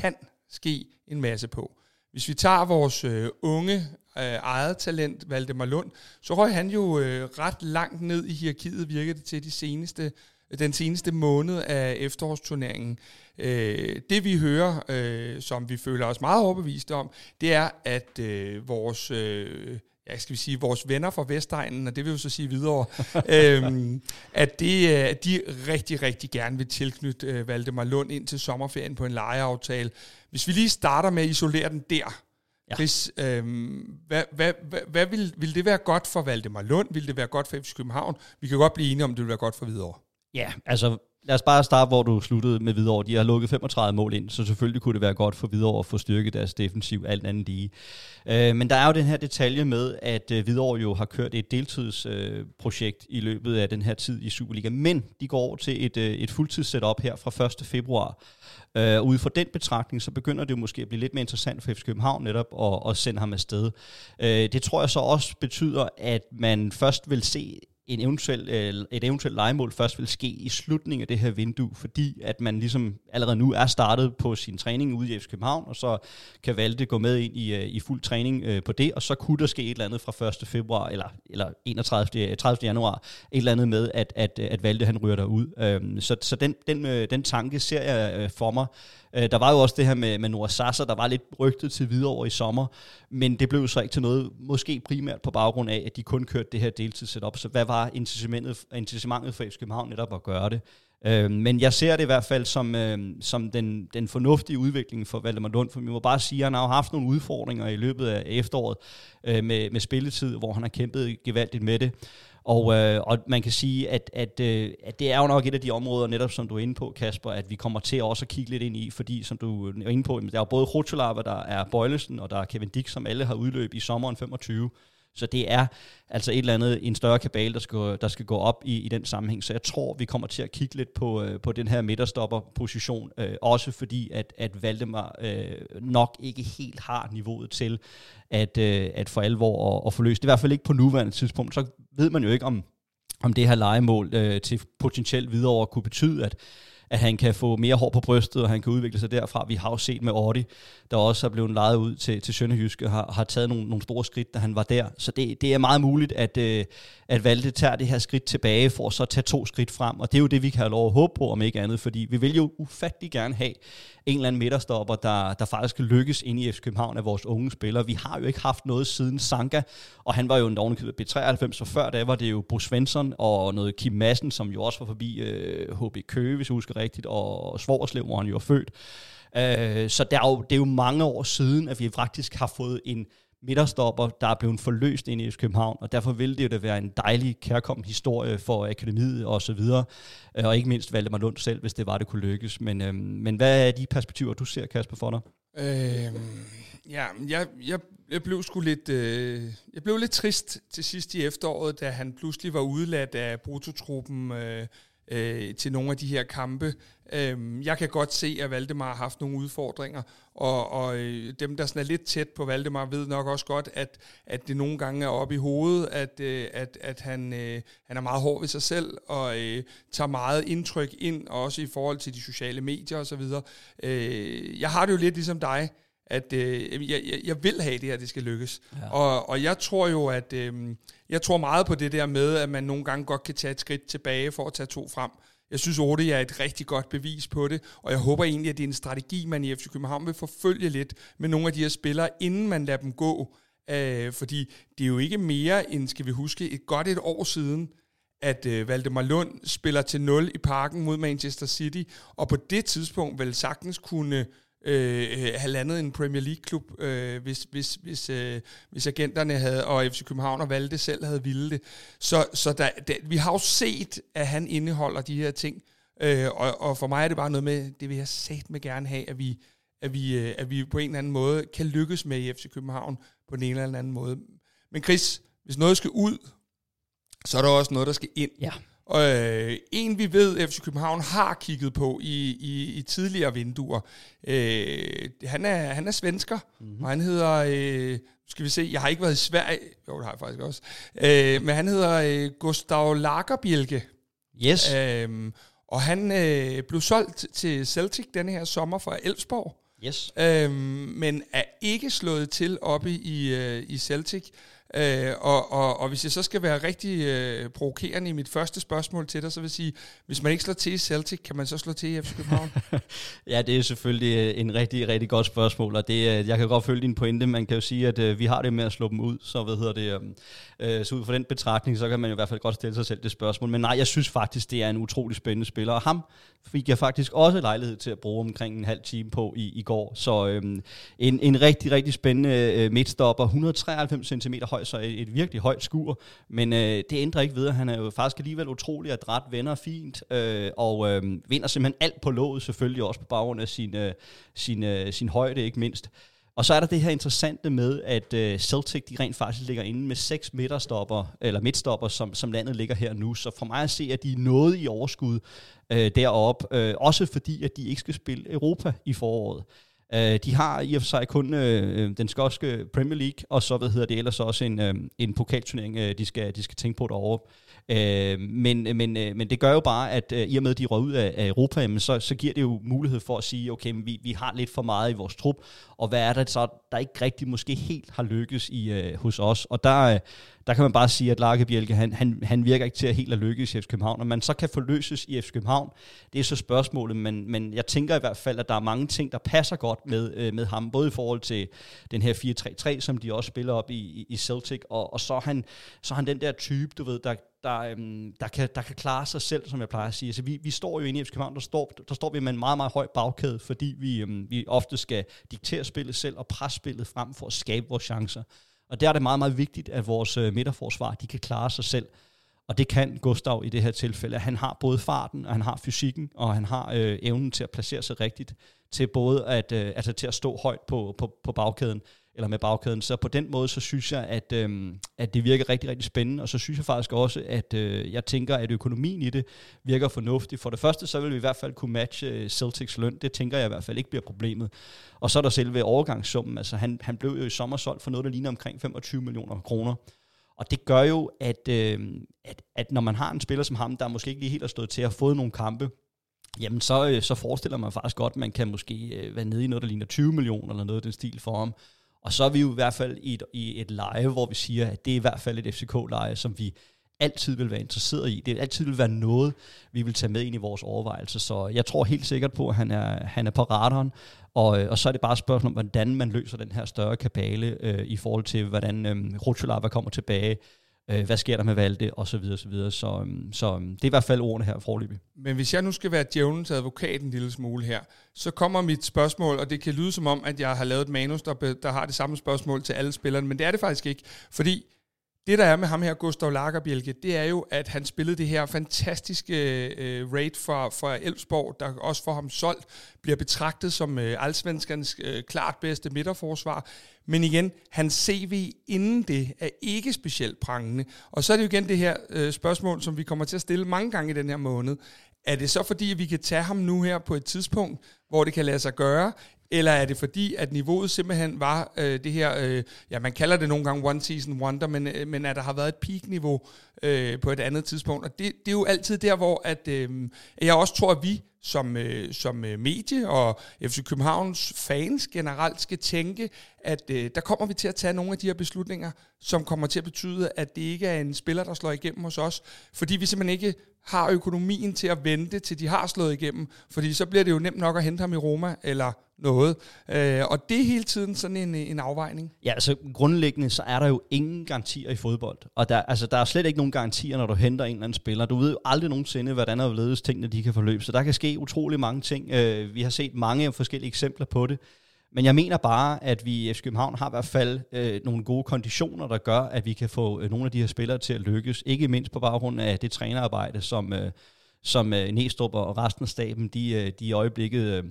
kan ske en masse på. Hvis vi tager vores øh, unge øh, eget talent, Valdemar Lund, så røg han jo øh, ret langt ned i hierarkiet, virkede det til de seneste den seneste måned af efterårsturneringen. Øh, det vi hører, øh, som vi føler os meget overbevist om, det er, at øh, vores... Øh, ja, skal vi sige, vores venner fra Vestegnen, og det vil jo så sige videre, *laughs* øhm, at det, at de rigtig, rigtig gerne vil tilknytte øh, Valdemar Lund ind til sommerferien på en lejeaftale. Hvis vi lige starter med at isolere den der, Ja. Chris, øhm, hvad, hvad, hvad, hvad vil, vil det være godt for Valdemar Lund? Vil det være godt for FC København? Vi kan godt blive enige om, det vil være godt for videre. Ja, altså lad os bare starte, hvor du sluttede med Hvidovre. De har lukket 35 mål ind, så selvfølgelig kunne det være godt for Hvidovre at få styrket deres defensiv, alt andet lige. Øh, men der er jo den her detalje med, at øh, Hvidovre jo har kørt et deltidsprojekt øh, i løbet af den her tid i Superliga, men de går over til et, øh, et fuldtidssetup her fra 1. februar. Øh, ud fra den betragtning, så begynder det jo måske at blive lidt mere interessant for FC København netop at, at sende ham afsted. Øh, det tror jeg så også betyder, at man først vil se en eventuel, øh, et eventuelt legemål først vil ske i slutningen af det her vindue, fordi at man ligesom allerede nu er startet på sin træning ude i FC København, og så kan Valde gå med ind i, øh, i fuld træning øh, på det, og så kunne der ske et eller andet fra 1. februar, eller, eller 31. 30. Øh, januar, et eller andet med, at, at, at Valde han ryger derud. Øhm, så så den, den, øh, den tanke ser jeg for mig, Øh, der var jo også det her med, med Nora Sasser, der var lidt rygtet til videre over i sommer, men det blev så ikke til noget, måske primært på baggrund af, at de kun kørte det her deltidssetup. Så hvad var incitamentet, incitamentet for FC København netop at gøre det? Øh, men jeg ser det i hvert fald som, øh, som den, den fornuftige udvikling for Valdemar Lund, for vi må bare sige, at han har haft nogle udfordringer i løbet af efteråret øh, med, med spilletid, hvor han har kæmpet gevaldigt med det. Og, øh, og man kan sige, at, at, øh, at det er jo nok et af de områder, netop som du er inde på, Kasper, at vi kommer til også at kigge lidt ind i, fordi som du er inde på, der er både Rotolava, der er Bøjlesen, og der er Kevin Dick, som alle har udløb i sommeren 25. Så det er altså et eller andet, en større kabale, der skal, der skal gå op i, i den sammenhæng. Så jeg tror, vi kommer til at kigge lidt på, øh, på den her midterstopper-position, øh, også fordi, at, at Valdemar øh, nok ikke helt har niveauet til at, øh, at for alvor at, at forløse. Det er i hvert fald ikke på nuværende tidspunkt. Så ved man jo ikke, om, om det her legemål øh, til potentielt videre kunne betyde, at at han kan få mere hår på brystet, og han kan udvikle sig derfra. Vi har jo set med Audi, der også er blevet lejet ud til, til Sønderjyske, har, har taget nogle, nogle store skridt, da han var der. Så det, det er meget muligt, at, øh, at Valde tager det her skridt tilbage, for at så tage to skridt frem. Og det er jo det, vi kan have lov at håbe på, om ikke andet, fordi vi vil jo ufattelig gerne have en eller anden midterstopper, der, der faktisk lykkes ind i FC København af vores unge spillere. Vi har jo ikke haft noget siden Sanka, og han var jo en ovenikøbet B93, så før da var det jo Bo Svensson og noget Kim Madsen, som jo også var forbi øh, HB Køge, hvis jeg husker rigtigt, og Svorslev, hvor han jo er født. Øh, så det er, jo, det er jo mange år siden, at vi faktisk har fået en midterstopper, der er blevet forløst ind i København, og derfor ville det jo da være en dejlig, kærkommen historie for akademiet og så videre, øh, og ikke mindst Valdemar Lund selv, hvis det var, det kunne lykkes. Men, øh, men hvad er de perspektiver, du ser, Kasper, for dig? Øh, ja, jeg, jeg, jeg blev sgu lidt, øh, jeg blev lidt trist til sidst i efteråret, da han pludselig var udladt af brutotruppen øh, øh, til nogle af de her kampe. Øh, jeg kan godt se, at Valdemar har haft nogle udfordringer, og, og øh, dem, der sådan er lidt tæt på Valdemar, ved nok også godt, at, at det nogle gange er oppe i hovedet, at, øh, at, at han, øh, han er meget hård ved sig selv, og øh, tager meget indtryk ind, også i forhold til de sociale medier osv. Øh, jeg har det jo lidt ligesom dig, at øh, jeg, jeg vil have det her, det skal lykkes. Ja. Og, og jeg tror jo, at øh, jeg tror meget på det der med, at man nogle gange godt kan tage et skridt tilbage for at tage to frem. Jeg synes, Ode er et rigtig godt bevis på det, og jeg håber egentlig, at det er en strategi, man i FC København vil forfølge lidt med nogle af de her spillere, inden man lader dem gå. Øh, fordi det er jo ikke mere end, skal vi huske, et godt et år siden, at øh, Valdemar Lund spiller til 0 i parken mod Manchester City, og på det tidspunkt vel sagtens kunne Øh, øh, have landet en Premier League-klub, øh, hvis, hvis, hvis, øh, hvis agenterne havde, og FC København og Valde selv havde ville det. Så, så der, der, vi har jo set, at han indeholder de her ting, øh, og, og for mig er det bare noget med, det vil jeg sat med gerne have, at vi, at vi, øh, at vi på en eller anden måde kan lykkes med i FC København på den ene eller anden måde. Men Chris, hvis noget skal ud, så er der også noget, der skal ind. Ja. Og øh, en vi ved, FC København har kigget på i, i, i tidligere vinduer, øh, han, er, han er svensker, mm-hmm. og han hedder, øh, skal vi se, jeg har ikke været i Sverige, jo det har jeg faktisk også, øh, men han hedder øh, Gustav Lagerbjelke. Yes. Øh, og han øh, blev solgt til Celtic denne her sommer fra Elfsborg. Yes. Øh, men er ikke slået til oppe i, øh, i Celtic. Øh, og, og, og hvis jeg så skal være rigtig øh, provokerende i mit første spørgsmål til dig, så vil jeg sige, hvis man ikke slår til i Celtic, kan man så slå til i FC København? *laughs* ja, det er selvfølgelig øh, en rigtig, rigtig godt spørgsmål, og det, øh, jeg kan godt følge din pointe. Man kan jo sige, at øh, vi har det med at slå dem ud, så hvad hedder det, øhm, øh, så ud fra den betragtning, så kan man jo i hvert fald godt stille sig selv det spørgsmål. Men nej, jeg synes faktisk, det er en utrolig spændende spiller, og ham fik jeg faktisk også lejlighed til at bruge omkring en halv time på i, i går. Så øh, en, en rigtig, rigtig spændende øh, midtstopper, 193 cm høj, så et, et virkelig højt skur, men øh, det ændrer ikke ved, at han er jo faktisk alligevel utrolig adræt, vender fint, øh, og øh, vinder simpelthen alt på låget, selvfølgelig også på baggrund af sin, øh, sin, øh, sin højde, ikke mindst. Og så er der det her interessante med, at øh, Celtic de rent faktisk ligger inde med seks midterstopper, eller midtstopper, som, som landet ligger her nu. Så for mig at se, at de er noget i overskud øh, deroppe. Øh, også fordi, at de ikke skal spille Europa i foråret. Øh, de har i og for sig kun øh, den skotske Premier League, og så hvad hedder det ellers også en, øh, en pokalturnering, øh, de, skal, de skal tænke på derovre. Øh, men, øh, men, øh, men det gør jo bare, at øh, i og med, at de røg ud af, af Europa, jamen, så, så giver det jo mulighed for at sige, okay, men vi, vi har lidt for meget i vores trup, og hvad er det så, der ikke rigtig måske helt har lykkes i, øh, hos os? Og der, øh, der kan man bare sige, at Larke Bjelke, han, han, han virker ikke til at helt at lykkes i FC København. Og man så kan forløses i FC København, det er så spørgsmålet, men, men jeg tænker i hvert fald, at der er mange ting, der passer godt med, øh, med ham, både i forhold til den her 4-3-3, som de også spiller op i, i Celtic, og, og så, er han, så er han den der type, du ved, der, der, øhm, der, kan, der kan klare sig selv, som jeg plejer at sige. Altså, vi, vi står jo inde i FC København, der står, der står vi med en meget, meget høj bagkæde, fordi vi, øhm, vi ofte skal diktere spillet selv og presse spillet frem for at skabe vores chancer. Og der er det meget, meget vigtigt, at vores øh, midterforsvar, de kan klare sig selv. Og det kan Gustav i det her tilfælde. Han har både farten, og han har fysikken, og han har øh, evnen til at placere sig rigtigt, til både at, øh, altså til at stå højt på, på, på bagkæden eller med bagkæden. Så på den måde, så synes jeg, at, øh, at det virker rigtig, rigtig spændende, og så synes jeg faktisk også, at øh, jeg tænker, at økonomien i det virker fornuftig. For det første, så vil vi i hvert fald kunne matche øh, Celtics løn. Det tænker jeg i hvert fald ikke bliver problemet. Og så er der selve overgangssummen. Altså han, han blev jo i sommer solgt for noget, der ligner omkring 25 millioner kroner. Og det gør jo, at, øh, at, at når man har en spiller som ham, der måske ikke lige helt har stået til at have fået nogle kampe, jamen så, øh, så forestiller man faktisk godt, at man kan måske øh, være nede i noget, der ligner 20 millioner eller noget af den stil for ham. Og så er vi jo i hvert fald i et, i et leje, hvor vi siger, at det er i hvert fald et FCK-leje, som vi altid vil være interesseret i. Det altid vil være noget, vi vil tage med ind i vores overvejelser. Så jeg tror helt sikkert på, at han er, han er på radaren. Og, øh, og så er det bare et spørgsmål om, hvordan man løser den her større kabale øh, i forhold til, hvordan øh, Rutschelava kommer tilbage, øh, hvad sker der med Valde, og så videre, så videre. Så, øhm, så øhm, det er i hvert fald ordene her forløbig. Men hvis jeg nu skal være djævelens advokat en lille smule her, så kommer mit spørgsmål, og det kan lyde som om, at jeg har lavet et manus, der, der har det samme spørgsmål til alle spillerne, men det er det faktisk ikke, fordi det, der er med ham her, Gustav Lagerbjelke, det er jo, at han spillede det her fantastiske øh, raid for, for Elfsborg, der også for ham solgt, bliver betragtet som øh, allsvenskans øh, klart bedste midterforsvar. Men igen, hans CV inden det er ikke specielt prangende. Og så er det jo igen det her øh, spørgsmål, som vi kommer til at stille mange gange i den her måned. Er det så fordi, at vi kan tage ham nu her på et tidspunkt, hvor det kan lade sig gøre, eller er det fordi, at niveauet simpelthen var øh, det her, øh, ja man kalder det nogle gange one season wonder, men, øh, men at der har været et peak-niveau øh, på et andet tidspunkt. Og det, det er jo altid der, hvor at, øh, jeg også tror, at vi som, øh, som øh, medie og FC Københavns fans generelt skal tænke, at øh, der kommer vi til at tage nogle af de her beslutninger, som kommer til at betyde, at det ikke er en spiller, der slår igennem hos os, fordi vi simpelthen ikke har økonomien til at vente, til de har slået igennem, fordi så bliver det jo nemt nok at hente ham i Roma, eller noget. Øh, og det er hele tiden sådan en, øh, en afvejning. Ja, altså grundlæggende, så er der jo ingen garantier i fodbold. Og der, altså, der er slet ikke nogen garantier, når du henter en eller anden spiller. Du ved jo aldrig nogensinde, hvordan og ledes tingene, de kan forløbe. Så der kan ske utrolig mange ting. Øh, vi har set mange forskellige eksempler på det. Men jeg mener bare, at vi i FC København har i hvert fald øh, nogle gode konditioner, der gør, at vi kan få øh, nogle af de her spillere til at lykkes. Ikke mindst på baggrund af det trænerarbejde, som, øh, som øh, Næstrup og resten af staben, de, øh, de i øjeblikket øh,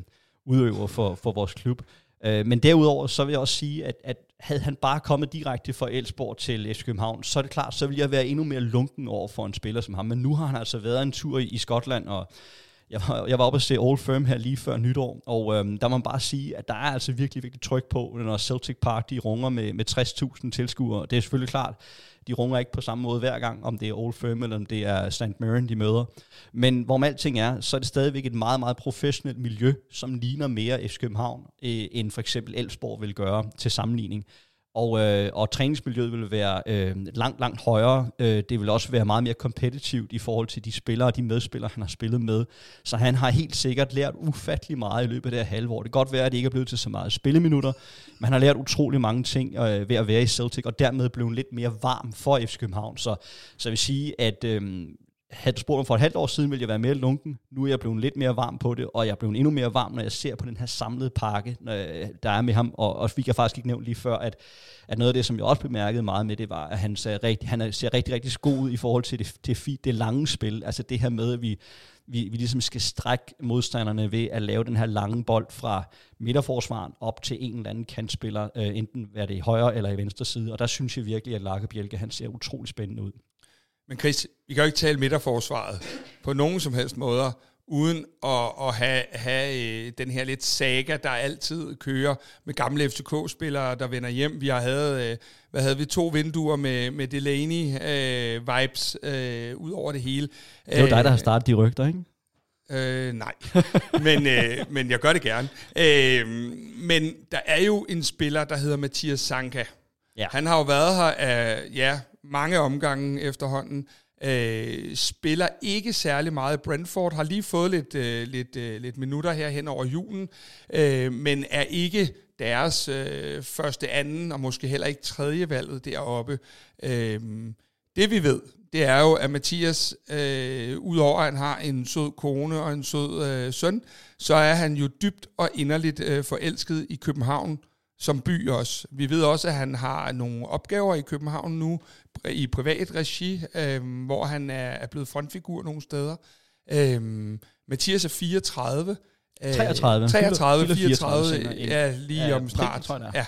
udøver for, for vores klub. Øh, men derudover, så vil jeg også sige, at, at havde han bare kommet direkte fra Elsborg til FC København, så er det klart, så ville jeg være endnu mere lunken over for en spiller som ham. Men nu har han altså været en tur i, i Skotland, og jeg var, jeg var oppe og se Old Firm her lige før nytår, og øhm, der må man bare sige, at der er altså virkelig, virkelig tryk på, når Celtic Park de runger med, med 60.000 tilskuere. Det er selvfølgelig klart, de runger ikke på samme måde hver gang, om det er Old Firm eller om det er St. Mirren, de møder. Men hvorom alting er, så er det stadigvæk et meget, meget professionelt miljø, som ligner mere FC København, øh, end for eksempel Elfsborg vil gøre til sammenligning. Og, øh, og træningsmiljøet vil være øh, langt, langt højere. Øh, det vil også være meget mere kompetitivt i forhold til de spillere og de medspillere, han har spillet med. Så han har helt sikkert lært ufattelig meget i løbet af det her halvår. Det kan godt være, at det ikke er blevet til så meget spilleminutter, men han har lært utrolig mange ting øh, ved at være i Celtic, og dermed blevet lidt mere varm for FC København. Så, så jeg vil sige, at øh, havde du spurgt mig for et halvt år siden, ville jeg være mere lunken. Nu er jeg blevet lidt mere varm på det, og jeg er blevet endnu mere varm, når jeg ser på den her samlede pakke, øh, der er med ham. Og, og vi kan faktisk ikke nævnt lige før, at, at noget af det, som jeg også bemærkede meget med det, var, at han ser rigtig, han ser rigtig, rigtig god ud i forhold til det, det, det lange spil. Altså det her med, at vi, vi, vi ligesom skal strække modstanderne ved at lave den her lange bold fra midterforsvaren op til en eller anden kantspiller, øh, enten er det i højre eller i venstre side. Og der synes jeg virkelig, at Larke Bjelke, han ser utrolig spændende ud. Men Chris, vi kan jo ikke tale midterforsvaret på nogen som helst måder, uden at, at have, have øh, den her lidt saga, der altid kører med gamle FCK-spillere, der vender hjem. Vi har havde, øh, hvad havde vi, to vinduer med, med Delaney-vibes øh, ud over det hele. Det er jo dig, der har startet de rygter, ikke? Øh, nej, men, øh, men jeg gør det gerne. Øh, men der er jo en spiller, der hedder Mathias Sanka. Ja. Han har jo været her af, ja, mange omgange efterhånden. Øh, spiller ikke særlig meget. Brentford har lige fået lidt, øh, lidt, øh, lidt minutter her hen over julen, øh, men er ikke deres øh, første, anden og måske heller ikke tredje valget deroppe. Øh, det vi ved, det er jo, at Mathias, øh, udover at han har en sød kone og en sød øh, søn, så er han jo dybt og inderligt øh, forelsket i København som by også. Vi ved også, at han har nogle opgaver i København nu, i privat regi, øh, hvor han er, er blevet frontfigur nogle steder. Øh, Mathias er 34. 33. 33, 34, 34 ja, lige ja, om snart. Tror jeg, ja.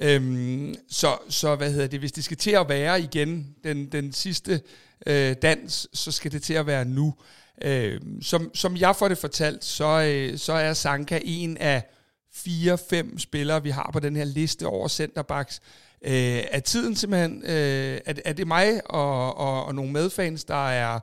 Øhm, så, så hvad hedder det, hvis det skal til at være igen den, den sidste øh, dans, så skal det til at være nu. Øh, som, som jeg får det fortalt, så, øh, så er Sanka en af fire-fem spillere, vi har på den her liste over centerbacks. Øh, er tiden simpelthen, øh, er, er det mig og, og, og nogle medfans, der er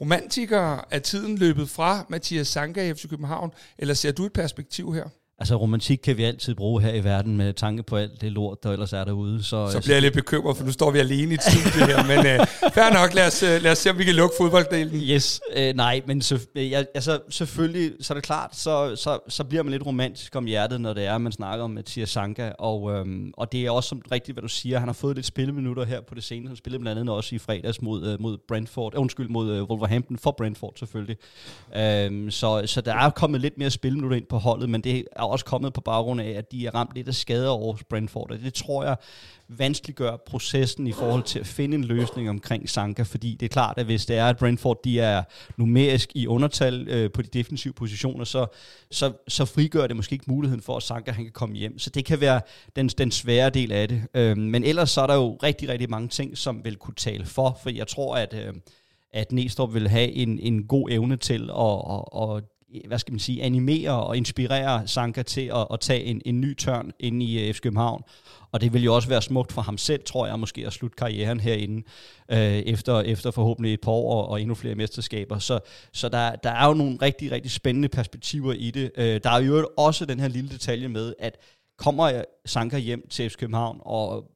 romantikere? Er tiden løbet fra Mathias Sanka i FC København, eller ser du et perspektiv her? Altså romantik kan vi altid bruge her i verden med tanke på alt det lort, der ellers er derude. Så, så altså- bliver jeg lidt bekymret, for nu står vi alene i et studie her. Men uh, fair nok, lad os, uh, lad os se, om vi kan lukke fodbolddelen. Yes, øh, nej, men så, jeg, altså, selvfølgelig, så er det klart, så, så, så bliver man lidt romantisk om hjertet, når det er, man snakker om Mathias Sanka. Og, øhm, og det er også som rigtigt, hvad du siger. Han har fået lidt spilleminutter her på det seneste. Han spillede blandt andet også i fredags mod, uh, mod Brentford. Uh, undskyld, mod uh, Wolverhampton for Brentford selvfølgelig. Um, så, så der er kommet lidt mere spilleminutter ind på holdet, men det er også kommet på baggrund baggrund af, at de er ramt lidt af skader over Brentford, og det tror jeg vanskeliggør processen i forhold til at finde en løsning omkring Sanka, fordi det er klart, at hvis det er, at Brentford de er numerisk i undertal øh, på de defensive positioner, så, så, så frigør det måske ikke muligheden for, at Sanka han kan komme hjem. Så det kan være den, den svære del af det. Øh, men ellers så er der jo rigtig, rigtig mange ting, som vil kunne tale for, for jeg tror, at, øh, at Næstrup vil have en, en god evne til at, at, at hvad skal man sige, animere og inspirere Sanka til at, at tage en, en ny tørn ind i FC København. Og det vil jo også være smukt for ham selv, tror jeg, måske at slutte karrieren herinde, øh, efter, efter forhåbentlig et par år og, og endnu flere mesterskaber. Så, så der, der er jo nogle rigtig, rigtig spændende perspektiver i det. Øh, der er jo også den her lille detalje med, at kommer Sanka hjem til FC København, og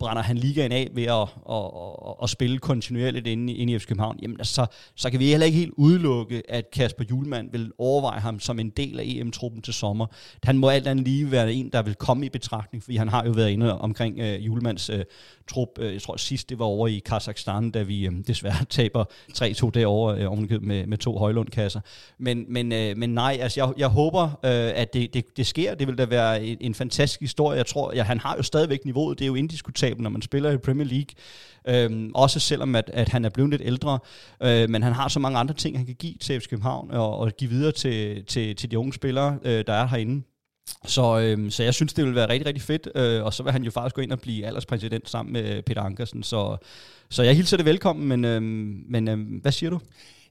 brænder han ligaen af ved at, at, at, at spille kontinuerligt inde, inde i FC København, jamen altså, så, så kan vi heller ikke helt udelukke, at Kasper Julemand vil overveje ham som en del af EM-truppen til sommer. Han må alt andet lige være en, der vil komme i betragtning, fordi han har jo været inde omkring øh, uh, Julemands uh, øh, trup. Uh, jeg tror sidst det var over i Kazakhstan, da vi uh, desværre *laughs* taber 3-2 derovre uh, med, med to højlundkasser. Men, men, uh, men nej, altså jeg, jeg håber, uh, at det, det, det sker. Det vil da være en, en fantastisk historie. Jeg tror, ja, han har jo stadigvæk niveauet. Det er jo indiskutabelt acceptabel, når man spiller i Premier League. Øhm, også selvom, at, at han er blevet lidt ældre. Øh, men han har så mange andre ting, han kan give til FC København, og, og give videre til, til, til de unge spillere, øh, der er herinde. Så, øhm, så jeg synes, det vil være rigtig, rigtig fedt. Øh, og så vil han jo faktisk gå ind og blive alderspræsident sammen med Peter Ankersen. Så, så jeg hilser det velkommen, men, øhm, men øhm, hvad siger du?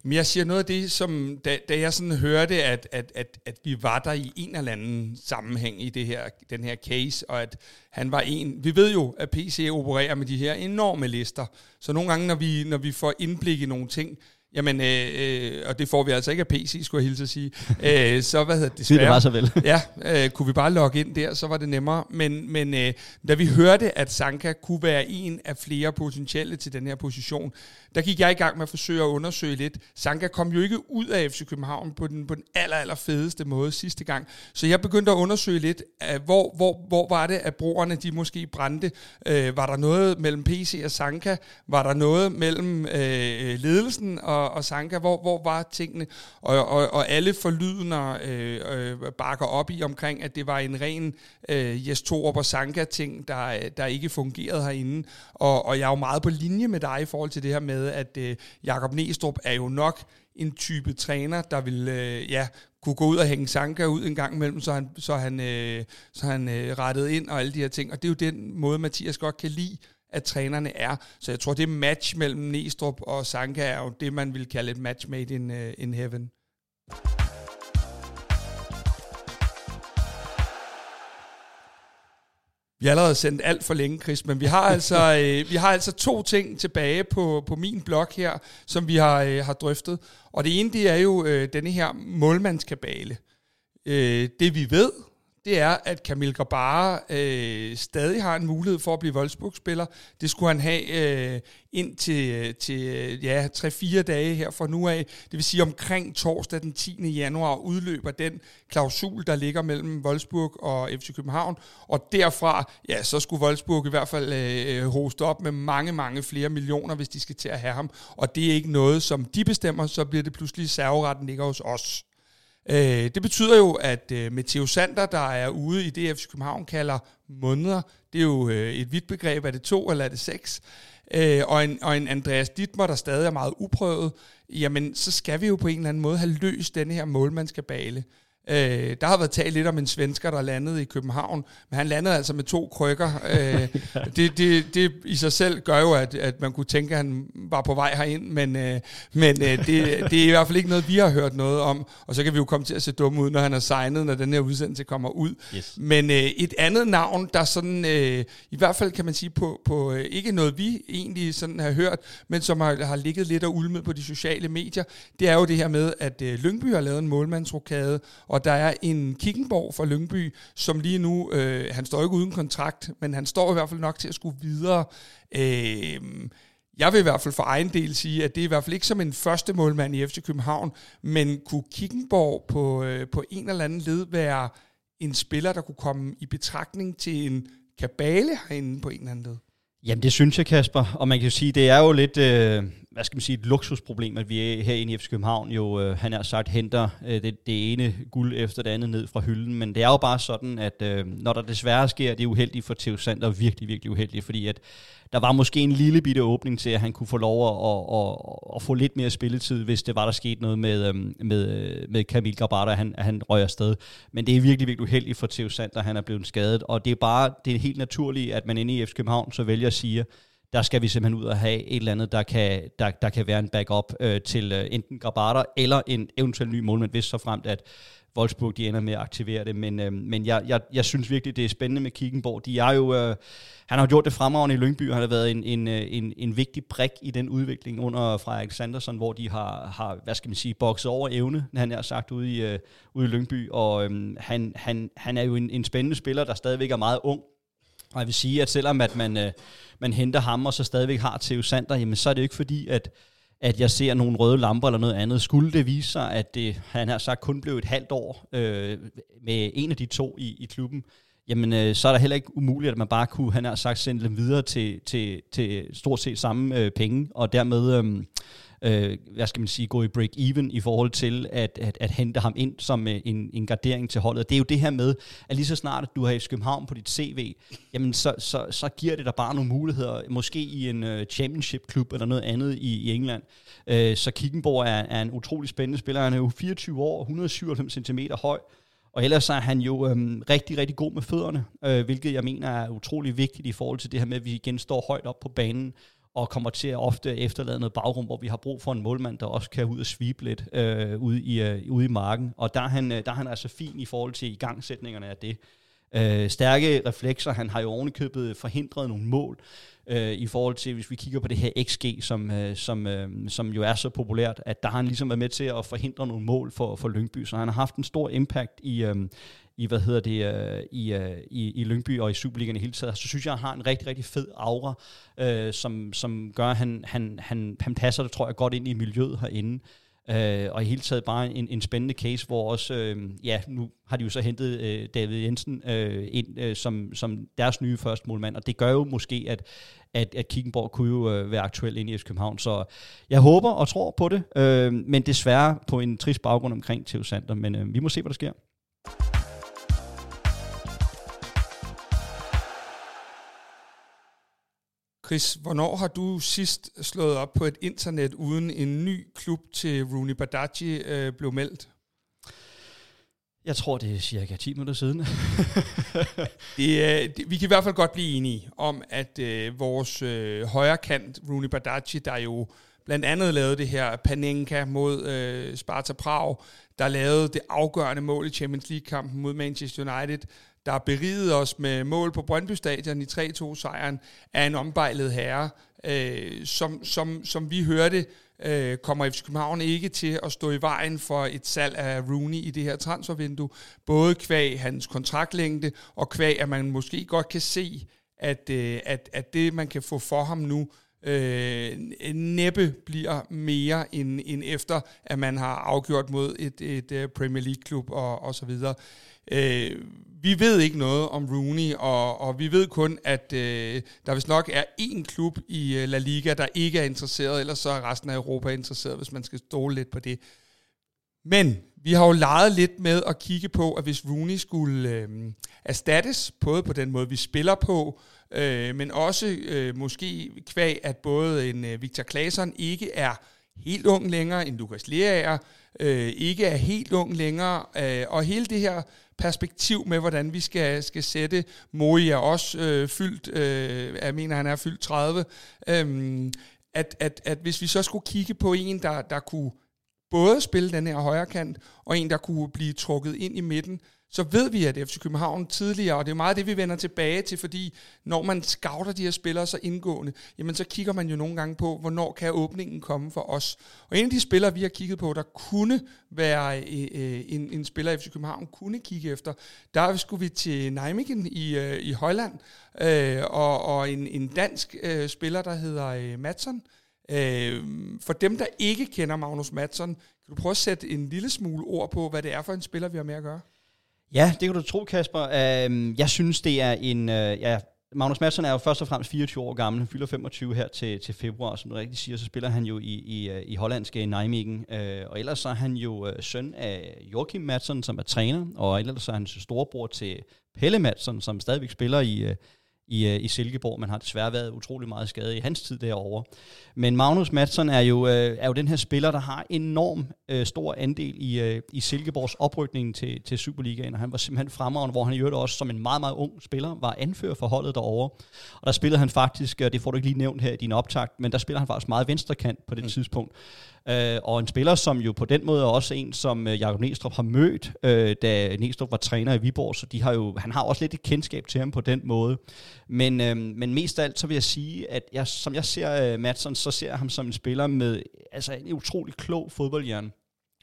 Men jeg siger noget af det, som da, da jeg sådan hørte, at, at, at, at vi var der i en eller anden sammenhæng i det her, den her case, og at han var en... Vi ved jo, at PC opererer med de her enorme lister, så nogle gange, når vi, når vi får indblik i nogle ting, Jamen, øh, øh, og det får vi altså ikke af PC, skulle jeg hilse at sige. *laughs* øh, så hvad hedder det? Desværre, det var så vel. ja, øh, kunne vi bare logge ind der, så var det nemmere. Men, men øh, da vi hørte, at Sanka kunne være en af flere potentielle til den her position, der gik jeg i gang med at forsøge at undersøge lidt. Sanka kom jo ikke ud af FC København på den, på den aller, aller fedeste måde sidste gang. Så jeg begyndte at undersøge lidt, at hvor, hvor, hvor var det, at broerne de måske brændte. Øh, var der noget mellem PC og Sanka? Var der noget mellem øh, ledelsen og, og Sanka? Hvor, hvor var tingene? Og, og, og alle forlydende øh, øh, bakker op i omkring, at det var en ren øh, Jes Torup og Sanka-ting, der, der ikke fungerede herinde. Og, og jeg er jo meget på linje med dig i forhold til det her med, med, at øh, Jakob Næstrup er jo nok en type træner, der vil øh, ja, kunne gå ud og hænge Sanka ud en gang imellem, så han, så han, øh, så han øh, rettede ind og alle de her ting. Og det er jo den måde, Mathias godt kan lide, at trænerne er. Så jeg tror, det match mellem Næstrup og Sanka er jo det, man vil kalde et match made in, uh, in heaven. Vi har allerede sendt alt for længe, Chris, men vi har *laughs* altså, øh, vi har altså to ting tilbage på, på min blog her, som vi har, øh, har drøftet. Og det ene, det er jo øh, denne her målmandskabale. Øh, det vi ved, det er, at Kamil Grabara øh, stadig har en mulighed for at blive Wolfsburg-spiller. Det skulle han have øh, ind til, øh, til øh, ja, 3-4 dage her fra nu af. Det vil sige, omkring torsdag den 10. januar udløber den klausul, der ligger mellem Wolfsburg og FC København. Og derfra, ja, så skulle Wolfsburg i hvert fald øh, hoste op med mange, mange flere millioner, hvis de skal til at have ham. Og det er ikke noget, som de bestemmer, så bliver det pludselig serveretten ligger hos os. Øh, det betyder jo, at øh, Matteo Sander, der er ude i det, FC København kalder måneder, det er jo øh, et vidt begreb, er det to eller er det seks? Øh, og, en, og en Andreas Dittmer, der stadig er meget uprøvet, jamen så skal vi jo på en eller anden måde have løst denne her målmandskabale. Øh, der har været talt lidt om en svensker, der landede i København, men han landede altså med to krykker. Øh, *laughs* det, det, det i sig selv gør jo, at, at man kunne tænke, at han var på vej herind, men, øh, men øh, det, det er i hvert fald ikke noget, vi har hørt noget om, og så kan vi jo komme til at se dumme ud, når han er signet, når den her udsendelse kommer ud. Yes. Men øh, et andet navn, der sådan, øh, i hvert fald kan man sige, på, på øh, ikke noget, vi egentlig sådan har hørt, men som har, har ligget lidt og ulmet på de sociale medier, det er jo det her med, at øh, Lyngby har lavet en målmandsrokade, og der er en Kickenborg fra Lyngby, som lige nu, øh, han står ikke uden kontrakt, men han står i hvert fald nok til at skulle videre. Øh, jeg vil i hvert fald for egen del sige, at det er i hvert fald ikke som en første målmand i FC København, men kunne Kickenborg på, øh, på en eller anden led være en spiller, der kunne komme i betragtning til en kabale herinde på en eller anden led? Jamen det synes jeg, Kasper. Og man kan jo sige, det er jo lidt, øh, hvad skal man sige, et luksusproblem, at vi er herinde i FC København jo, øh, han har sagt, henter øh, det, det ene guld efter det andet ned fra hylden. Men det er jo bare sådan, at øh, når der desværre sker det uheldige for Theo Sander, virkelig, virkelig uheldigt, fordi at der var måske en lille bitte åbning til, at han kunne få lov at, at, at, at få lidt mere spilletid, hvis det var, der skete noget med, øh, med, øh, med Kamil Grabata, han, han røg afsted. Men det er virkelig, virkelig uheldigt for Theo Sander, han er blevet skadet, og det er bare det er helt naturligt, at man inde i FC København så vælger at sige, der skal vi simpelthen ud og have et eller andet, der kan, der, der kan være en backup øh, til øh, enten Grabater eller en eventuel ny målmand, hvis så fremt, at Wolfsburg de ender med at aktivere det. Men, øh, men jeg, jeg, jeg synes virkelig, det er spændende med Kickenborg. De er jo, øh, han har gjort det fremragende i Lyngby, han har været en, en, øh, en, en vigtig brik i den udvikling under Frederik Sanderson, hvor de har, har hvad skal man sige, bokset over evne, han har sagt, ude i, øh, ude i Lyngby. Og øh, han, han, han er jo en, en spændende spiller, der stadigvæk er meget ung, og jeg vil sige, at selvom at man, øh, man henter ham, og så stadigvæk har Theo Sander, jamen så er det jo ikke fordi, at, at jeg ser nogle røde lamper eller noget andet. Skulle det vise sig, at det, han har sagt kun blev et halvt år øh, med en af de to i, i klubben, jamen øh, så er der heller ikke umuligt, at man bare kunne, han har sagt, sende dem videre til, til, til stort set samme øh, penge, og dermed... Øh, øh, hvad skal man sige, gå i break-even i forhold til at, at, at hente ham ind som øh, en, en gardering til holdet. Det er jo det her med, at lige så snart at du har FC København på dit CV, jamen så, så, så giver det dig bare nogle muligheder, måske i en uh, championship-klub eller noget andet i, i England. Uh, så Kickenborg er, er en utrolig spændende spiller. Han er jo 24 år, 197 cm høj, og ellers er han jo øhm, rigtig, rigtig god med fødderne, øh, hvilket jeg mener er utrolig vigtigt i forhold til det her med, at vi igen står højt op på banen og kommer til at ofte efterlade noget bagrum, hvor vi har brug for en målmand, der også kan ud og svibe lidt øh, ude, i, øh, ude i marken. Og der er, han, øh, der er han altså fin i forhold til igangsætningerne af det. Øh, stærke reflekser, han har jo ovenikøbet forhindret nogle mål, øh, i forhold til, hvis vi kigger på det her XG, som, øh, som, øh, som jo er så populært, at der har han ligesom været med til at forhindre nogle mål for, for Lyngby, så han har haft en stor impact i, øh, i hvad hedder det, øh, i, øh, i, i Lyngby og i Superligaen i hele taget, så synes jeg, han har en rigtig, rigtig fed aura, øh, som, som gør, at han, han, han, han passer det, tror jeg, godt ind i miljøet herinde. Øh, og i hele taget bare en, en spændende case, hvor også, øh, ja, nu har de jo så hentet øh, David Jensen øh, ind øh, som, som deres nye første målmand, og det gør jo måske, at, at, at Kickenborg kunne jo øh, være aktuel ind i FC København. Så jeg håber og tror på det, øh, men desværre på en trist baggrund omkring Theo Sander, men øh, vi må se, hvad der sker. Chris, hvornår har du sidst slået op på et internet, uden en ny klub til Rooney Badaji øh, blev meldt? Jeg tror, det er cirka 10 minutter siden. *laughs* det, det, vi kan i hvert fald godt blive enige om, at øh, vores øh, højre kant, Rooney Badaji, der jo blandt andet lavede det her Panenka mod øh, Sparta Prag, der lavede det afgørende mål i Champions League-kampen mod Manchester United, der har beriget os med mål på Brøndby Stadion i 3-2-sejren, er en ombejlet herre. Øh, som, som, som vi hørte, øh, kommer FC København ikke til at stå i vejen for et salg af Rooney i det her transfervindue. Både kvæg hans kontraktlængde, og kvæg, at man måske godt kan se, at, øh, at, at det, man kan få for ham nu, øh, næppe bliver mere end, end efter, at man har afgjort mod et, et, et Premier League-klub og, og så videre. Øh, vi ved ikke noget om Rooney, og, og vi ved kun, at øh, der vist nok er én klub i øh, La Liga, der ikke er interesseret, ellers så er resten af Europa interesseret, hvis man skal stole lidt på det. Men vi har jo leget lidt med at kigge på, at hvis Rooney skulle øh, erstattes, både på den måde, vi spiller på, øh, men også øh, måske kvæg, at både en øh, Victor Claesson ikke er helt ung længere, en Lukas Leaer øh, ikke er helt ung længere, øh, og hele det her perspektiv med, hvordan vi skal, skal sætte. Moe er også øh, fyldt, øh, jeg mener, han er fyldt 30. øhm, at, at, at hvis vi så skulle kigge på en, der, der kunne både spille den her højre kant, og en, der kunne blive trukket ind i midten, så ved vi, at FC København tidligere, og det er meget det, vi vender tilbage til, fordi når man scouter de her spillere så indgående, jamen så kigger man jo nogle gange på, hvornår kan åbningen komme for os. Og en af de spillere, vi har kigget på, der kunne være øh, en, en spiller, FC København kunne kigge efter, der skulle vi til Nijmegen i, øh, i Holland, øh, og, og en, en dansk øh, spiller, der hedder øh, Madsen. Øh, for dem, der ikke kender Magnus Madsen, kan du prøve at sætte en lille smule ord på, hvad det er for en spiller, vi har med at gøre? Ja, det kan du tro, Kasper. Uh, jeg synes, det er en... Uh, ja, Magnus Madsen er jo først og fremmest 24 år gammel. Han fylder 25 her til, til februar, som du rigtig siger. Så spiller han jo i, i, øh, i hollandske Nijmegen. Uh, og ellers så er han jo uh, søn af Joachim Madsen, som er træner. Og ellers så er han storebror til Pelle Madsen, som stadigvæk spiller i, uh, i, øh, i Silkeborg. Man har desværre været utrolig meget skadet i hans tid derovre. Men Magnus Madsen er jo, øh, er jo den her spiller, der har enorm øh, stor andel i, øh, i Silkeborgs oprykning til, til Superligaen, og han var simpelthen fremragende, hvor han i øvrigt også som en meget, meget ung spiller var anfører for holdet derovre. Og der spillede han faktisk, og det får du ikke lige nævnt her i din optakt, men der spiller han faktisk meget venstrekant på det mm. tidspunkt. Øh, og en spiller, som jo på den måde er også en, som øh, Jakob Næstrup har mødt, øh, da Næstrup var træner i Viborg, så de har jo, han har også lidt et kendskab til ham på den måde. Men, øh, men mest af alt, så vil jeg sige, at jeg, som jeg ser øh, Madsen, så ser jeg ham som en spiller med altså en utrolig klog fodboldhjerne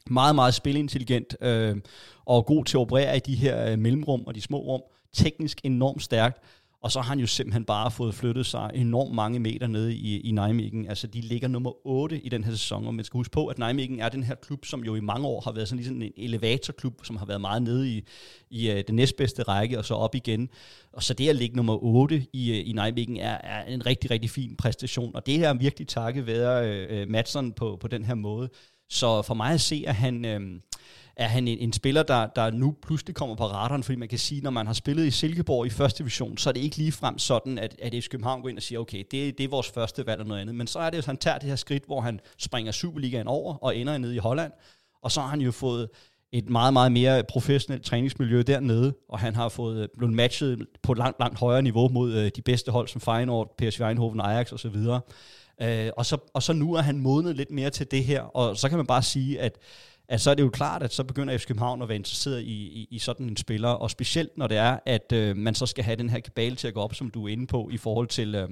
meget, meget spilintelligent øh, og god til at operere i de her øh, mellemrum og de små rum. Teknisk enormt stærkt. Og så har han jo simpelthen bare fået flyttet sig enormt mange meter nede i, i Nijmegen. Altså, de ligger nummer 8 i den her sæson, og man skal huske på, at Nijmegen er den her klub, som jo i mange år har været sådan ligesom en elevatorklub, som har været meget nede i, i øh, uh, den næstbedste række, og så op igen. Og så det at ligge nummer 8 i, uh, i Nijmegen er, er en rigtig, rigtig fin præstation, og det her er virkelig takket være uh, Madsen på, på den her måde. Så for mig at se, at han... Uh, er han en, en spiller, der, der nu pludselig kommer på radaren, fordi man kan sige, når man har spillet i Silkeborg i første division, så er det ikke lige frem sådan, at, at FC København går ind og siger, okay, det, det er vores første valg og noget andet. Men så er det jo, at han tager det her skridt, hvor han springer Superligaen over og ender nede i Holland, og så har han jo fået et meget, meget mere professionelt træningsmiljø dernede, og han har fået øh, blevet matchet på et langt, langt højere niveau mod øh, de bedste hold som Feyenoord, PSV Eindhoven, Ajax osv. Øh, og, så, og så nu er han modnet lidt mere til det her, og så kan man bare sige, at at så er det jo klart, at så begynder FC København at være interesseret i, i, i sådan en spiller, og specielt når det er, at øh, man så skal have den her kabale til at gå op, som du er inde på, i forhold til, øh,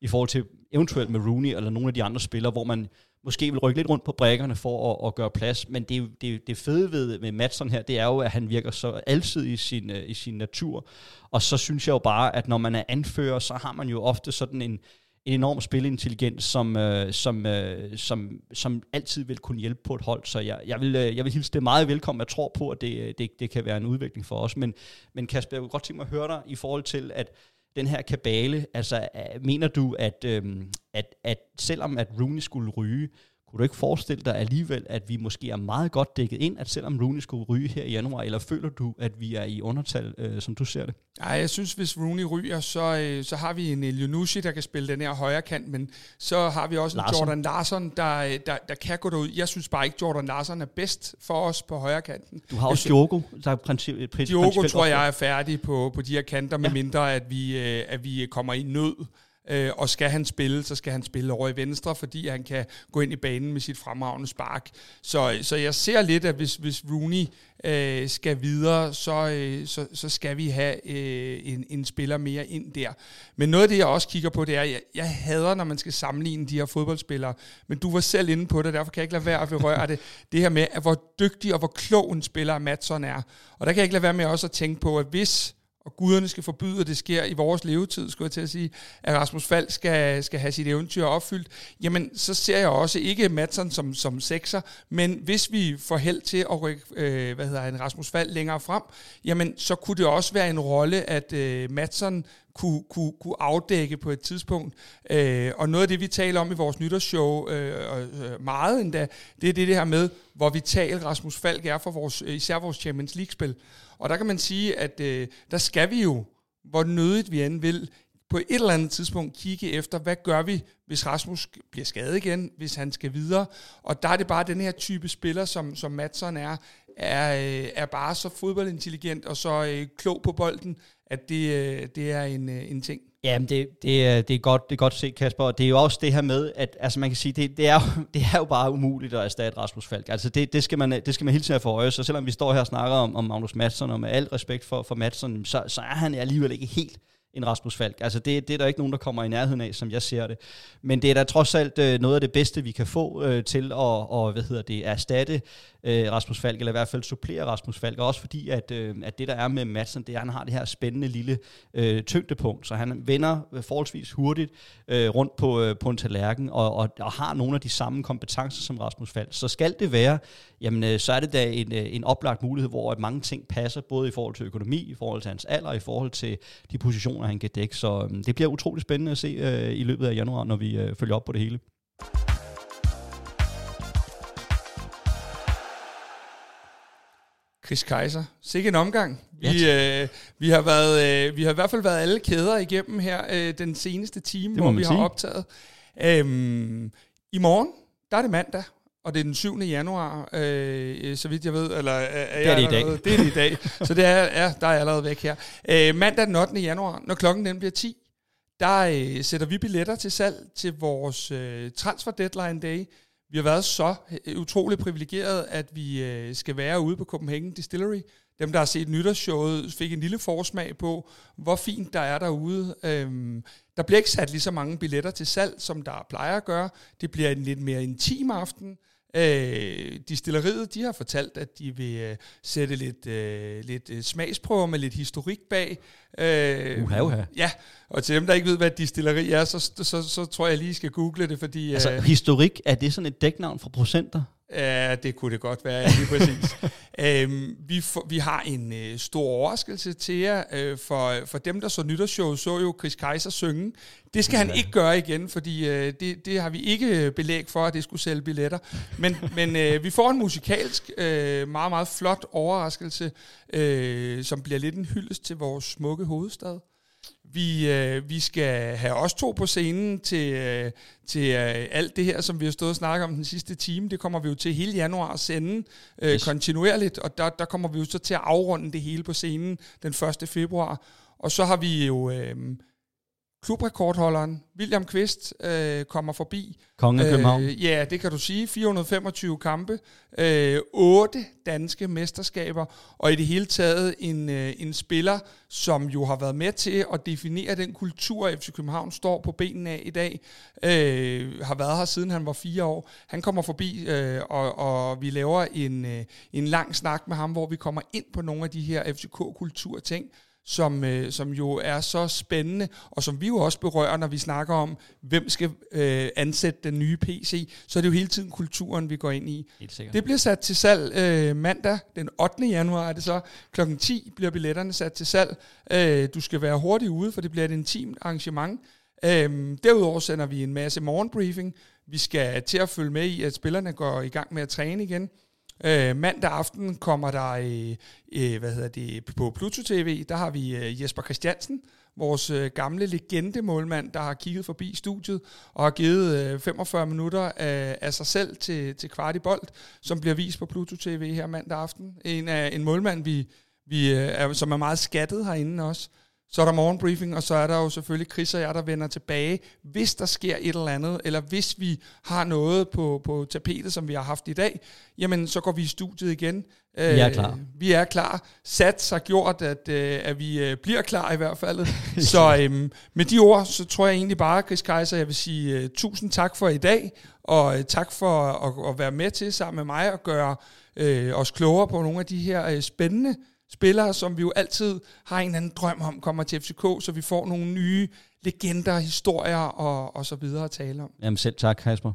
i forhold til eventuelt med Rooney eller nogle af de andre spillere, hvor man måske vil rykke lidt rundt på brækkerne for at, at gøre plads, men det, det, det fede ved med Madsen her, det er jo, at han virker så altid i sin, øh, i sin natur, og så synes jeg jo bare, at når man er anfører, så har man jo ofte sådan en, en enorm spilintelligens, som, øh, som, øh, som, som altid vil kunne hjælpe på et hold. Så jeg, jeg, vil, øh, jeg vil hilse det meget velkommen. Jeg tror på, at det, øh, det, det kan være en udvikling for os. Men, men Kasper, jeg kunne godt tænke mig at høre dig i forhold til, at den her kabale, altså øh, mener du, at, øh, at, at selvom at Rooney skulle ryge, kunne du ikke forestille dig alligevel, at vi måske er meget godt dækket ind, at selvom Rooney skulle ryge her i januar, eller føler du, at vi er i undertal, øh, som du ser det? Nej, jeg synes, hvis Rooney ryger, så, øh, så har vi en Elionucci, der kan spille den her højre kant, men så har vi også Larsen. en Jordan Larsen, der, øh, der, der kan gå derud. Jeg synes bare ikke, Jordan Larsen er bedst for os på højre kanten. Du har også Diogo, der er princip, princip, Diogo tror jeg er færdig på, på de her kanter, ja. med mindre at vi, øh, at vi kommer i nød. Øh, og skal han spille, så skal han spille over i venstre, fordi han kan gå ind i banen med sit fremragende spark. Så, så jeg ser lidt, at hvis, hvis Rooney øh, skal videre, så, øh, så, så skal vi have øh, en, en spiller mere ind der. Men noget af det, jeg også kigger på, det er, at jeg, jeg hader, når man skal sammenligne de her fodboldspillere. Men du var selv inde på det, derfor kan jeg ikke lade være at berøre det. *laughs* Det her med, at hvor dygtig og hvor klog en spiller Madsen er. Og der kan jeg ikke lade være med også at tænke på, at hvis og guderne skal forbyde, at det sker i vores levetid, skulle jeg til at sige, at Rasmus Fald skal, skal have sit eventyr opfyldt, jamen så ser jeg også ikke Madsen som, som sekser, men hvis vi får held til at rykke øh, hvad hedder han, Rasmus Fald længere frem, jamen så kunne det også være en rolle, at øh, Madsen kunne, kunne, kunne afdække på et tidspunkt. Øh, og noget af det, vi taler om i vores nytårsshow øh, øh, meget endda, det er det, det her med, hvor vital Rasmus Falk er for vores, øh, især vores Champions League-spil. Og der kan man sige, at øh, der skal vi jo, hvor nødigt vi end vil, på et eller andet tidspunkt kigge efter, hvad gør vi, hvis Rasmus bliver skadet igen, hvis han skal videre. Og der er det bare den her type spiller, som, som Madsen er, er, øh, er bare så fodboldintelligent og så øh, klog på bolden, at det, øh, det er en, øh, en ting. Jamen, det, det, det, er godt, det er godt set, Kasper. Og det er jo også det her med, at altså man kan sige, det, det, er, jo, *laughs* det er jo bare umuligt at erstatte Rasmus Falk. Altså det, det, skal man, det skal man hele tiden have for øje. Så selvom vi står her og snakker om, om Magnus Madsen, og med al respekt for, for Madsen, så, så er han alligevel ikke helt en Rasmus Falk. Altså det, det er der ikke nogen, der kommer i nærheden af, som jeg ser det. Men det er da trods alt øh, noget af det bedste, vi kan få øh, til at og, hvad hedder det, erstatte øh, Rasmus Falk, eller i hvert fald supplere Rasmus Falk. Og også fordi, at, øh, at det der er med Madsen, det er, at han har det her spændende lille øh, tyngdepunkt, så han vender øh, forholdsvis hurtigt øh, rundt på, øh, på en tallerken, og, og, og har nogle af de samme kompetencer som Rasmus Falk. Så skal det være, jamen øh, så er det da en, øh, en oplagt mulighed, hvor at mange ting passer, både i forhold til økonomi, i forhold til hans alder, i forhold til de positioner, han kan dække. Så øh, det bliver utrolig spændende at se øh, i løbet af januar, når vi øh, følger op på det hele. Chris Kaiser. Sikke en omgang. Vi, øh, vi, har været, øh, vi har i hvert fald været alle kæder igennem her øh, den seneste time, hvor vi sige. har optaget. Øhm, I morgen, der er det mandag, og det er den 7. januar, øh, så vidt jeg ved. Eller, er, er det er det i dag. Det er det i dag, *laughs* så det er, ja, der er allerede væk her. Øh, mandag den 8. januar, når klokken den bliver 10, der øh, sætter vi billetter til salg til vores øh, transfer deadline day, vi har været så øh, utroligt privilegeret, at vi øh, skal være ude på Copenhagen Distillery. Dem, der har set nytårsshowet, fik en lille forsmag på, hvor fint der er derude. Øhm, der bliver ikke sat lige så mange billetter til salg, som der plejer at gøre. Det bliver en lidt mere intim aften. Øh, distilleriet, de har fortalt, at de vil øh, sætte lidt, øh, lidt øh, smagsprøver med lidt historik bag. Øh, uha, uha. Ja, og til dem, der ikke ved, hvad distilleri er, så, så, så, så tror jeg lige, skal google det, fordi... Altså, øh, historik, er det sådan et dæknavn for procenter? Ja, det kunne det godt være, ja, lige præcis. *laughs* øhm, vi, for, vi har en øh, stor overraskelse til jer. Øh, for, for dem, der så nytårsshow, så jo Chris Kaiser synge. Det skal ja. han ikke gøre igen, fordi øh, det, det har vi ikke belæg for, at det skulle sælge billetter. Men, *laughs* men øh, vi får en musikalsk, øh, meget, meget flot overraskelse, øh, som bliver lidt en hyldest til vores smukke hovedstad. Vi, øh, vi skal have os to på scenen til, øh, til øh, alt det her, som vi har stået og snakket om den sidste time. Det kommer vi jo til hele januar at sende øh, yes. kontinuerligt, og der, der kommer vi jo så til at afrunde det hele på scenen den 1. februar. Og så har vi jo... Øh, klubrekordholderen William Kvist øh, kommer forbi. Kongen af København. Øh, ja, det kan du sige. 425 kampe, øh, 8 danske mesterskaber, og i det hele taget en, øh, en spiller, som jo har været med til at definere den kultur, FC København står på benene af i dag. Øh, har været her siden han var fire år. Han kommer forbi, øh, og, og vi laver en, øh, en lang snak med ham, hvor vi kommer ind på nogle af de her FCK-kulturting, som, øh, som jo er så spændende, og som vi jo også berører, når vi snakker om, hvem skal øh, ansætte den nye PC, så er det jo hele tiden kulturen, vi går ind i. Helt sikkert. Det bliver sat til salg øh, mandag, den 8. januar er det så. Klokken 10 bliver billetterne sat til salg. Øh, du skal være hurtig ude, for det bliver et intimt arrangement. Øh, derudover sender vi en masse morgenbriefing. Vi skal til at følge med i, at spillerne går i gang med at træne igen. Øh, mandag aften kommer der, øh, øh hvad hedder det, på Pluto TV, der har vi øh, Jesper Christiansen, vores øh, gamle legende-målmand, der har kigget forbi studiet og har givet øh, 45 minutter af, af sig selv til, til kvart i bold, som bliver vist på Pluto TV her mandag aften. En, øh, en målmand, vi, vi, øh, er, som er meget skattet herinde også. Så er der morgenbriefing, og så er der jo selvfølgelig Chris og jeg, der vender tilbage, hvis der sker et eller andet, eller hvis vi har noget på, på tapetet, som vi har haft i dag, jamen så går vi i studiet igen. Vi er klar. Øh, vi er klar. Sats har gjort, at, øh, at vi øh, bliver klar i hvert fald. *laughs* så øhm, med de ord, så tror jeg egentlig bare, Chris Kaiser, jeg vil sige uh, tusind tak for i dag, og uh, tak for at, at være med til sammen med mig og gøre uh, os klogere på nogle af de her uh, spændende spillere, som vi jo altid har en anden drøm om, kommer til FCK, så vi får nogle nye legender, historier og, og så videre at tale om. Jamen selv tak, Kasper.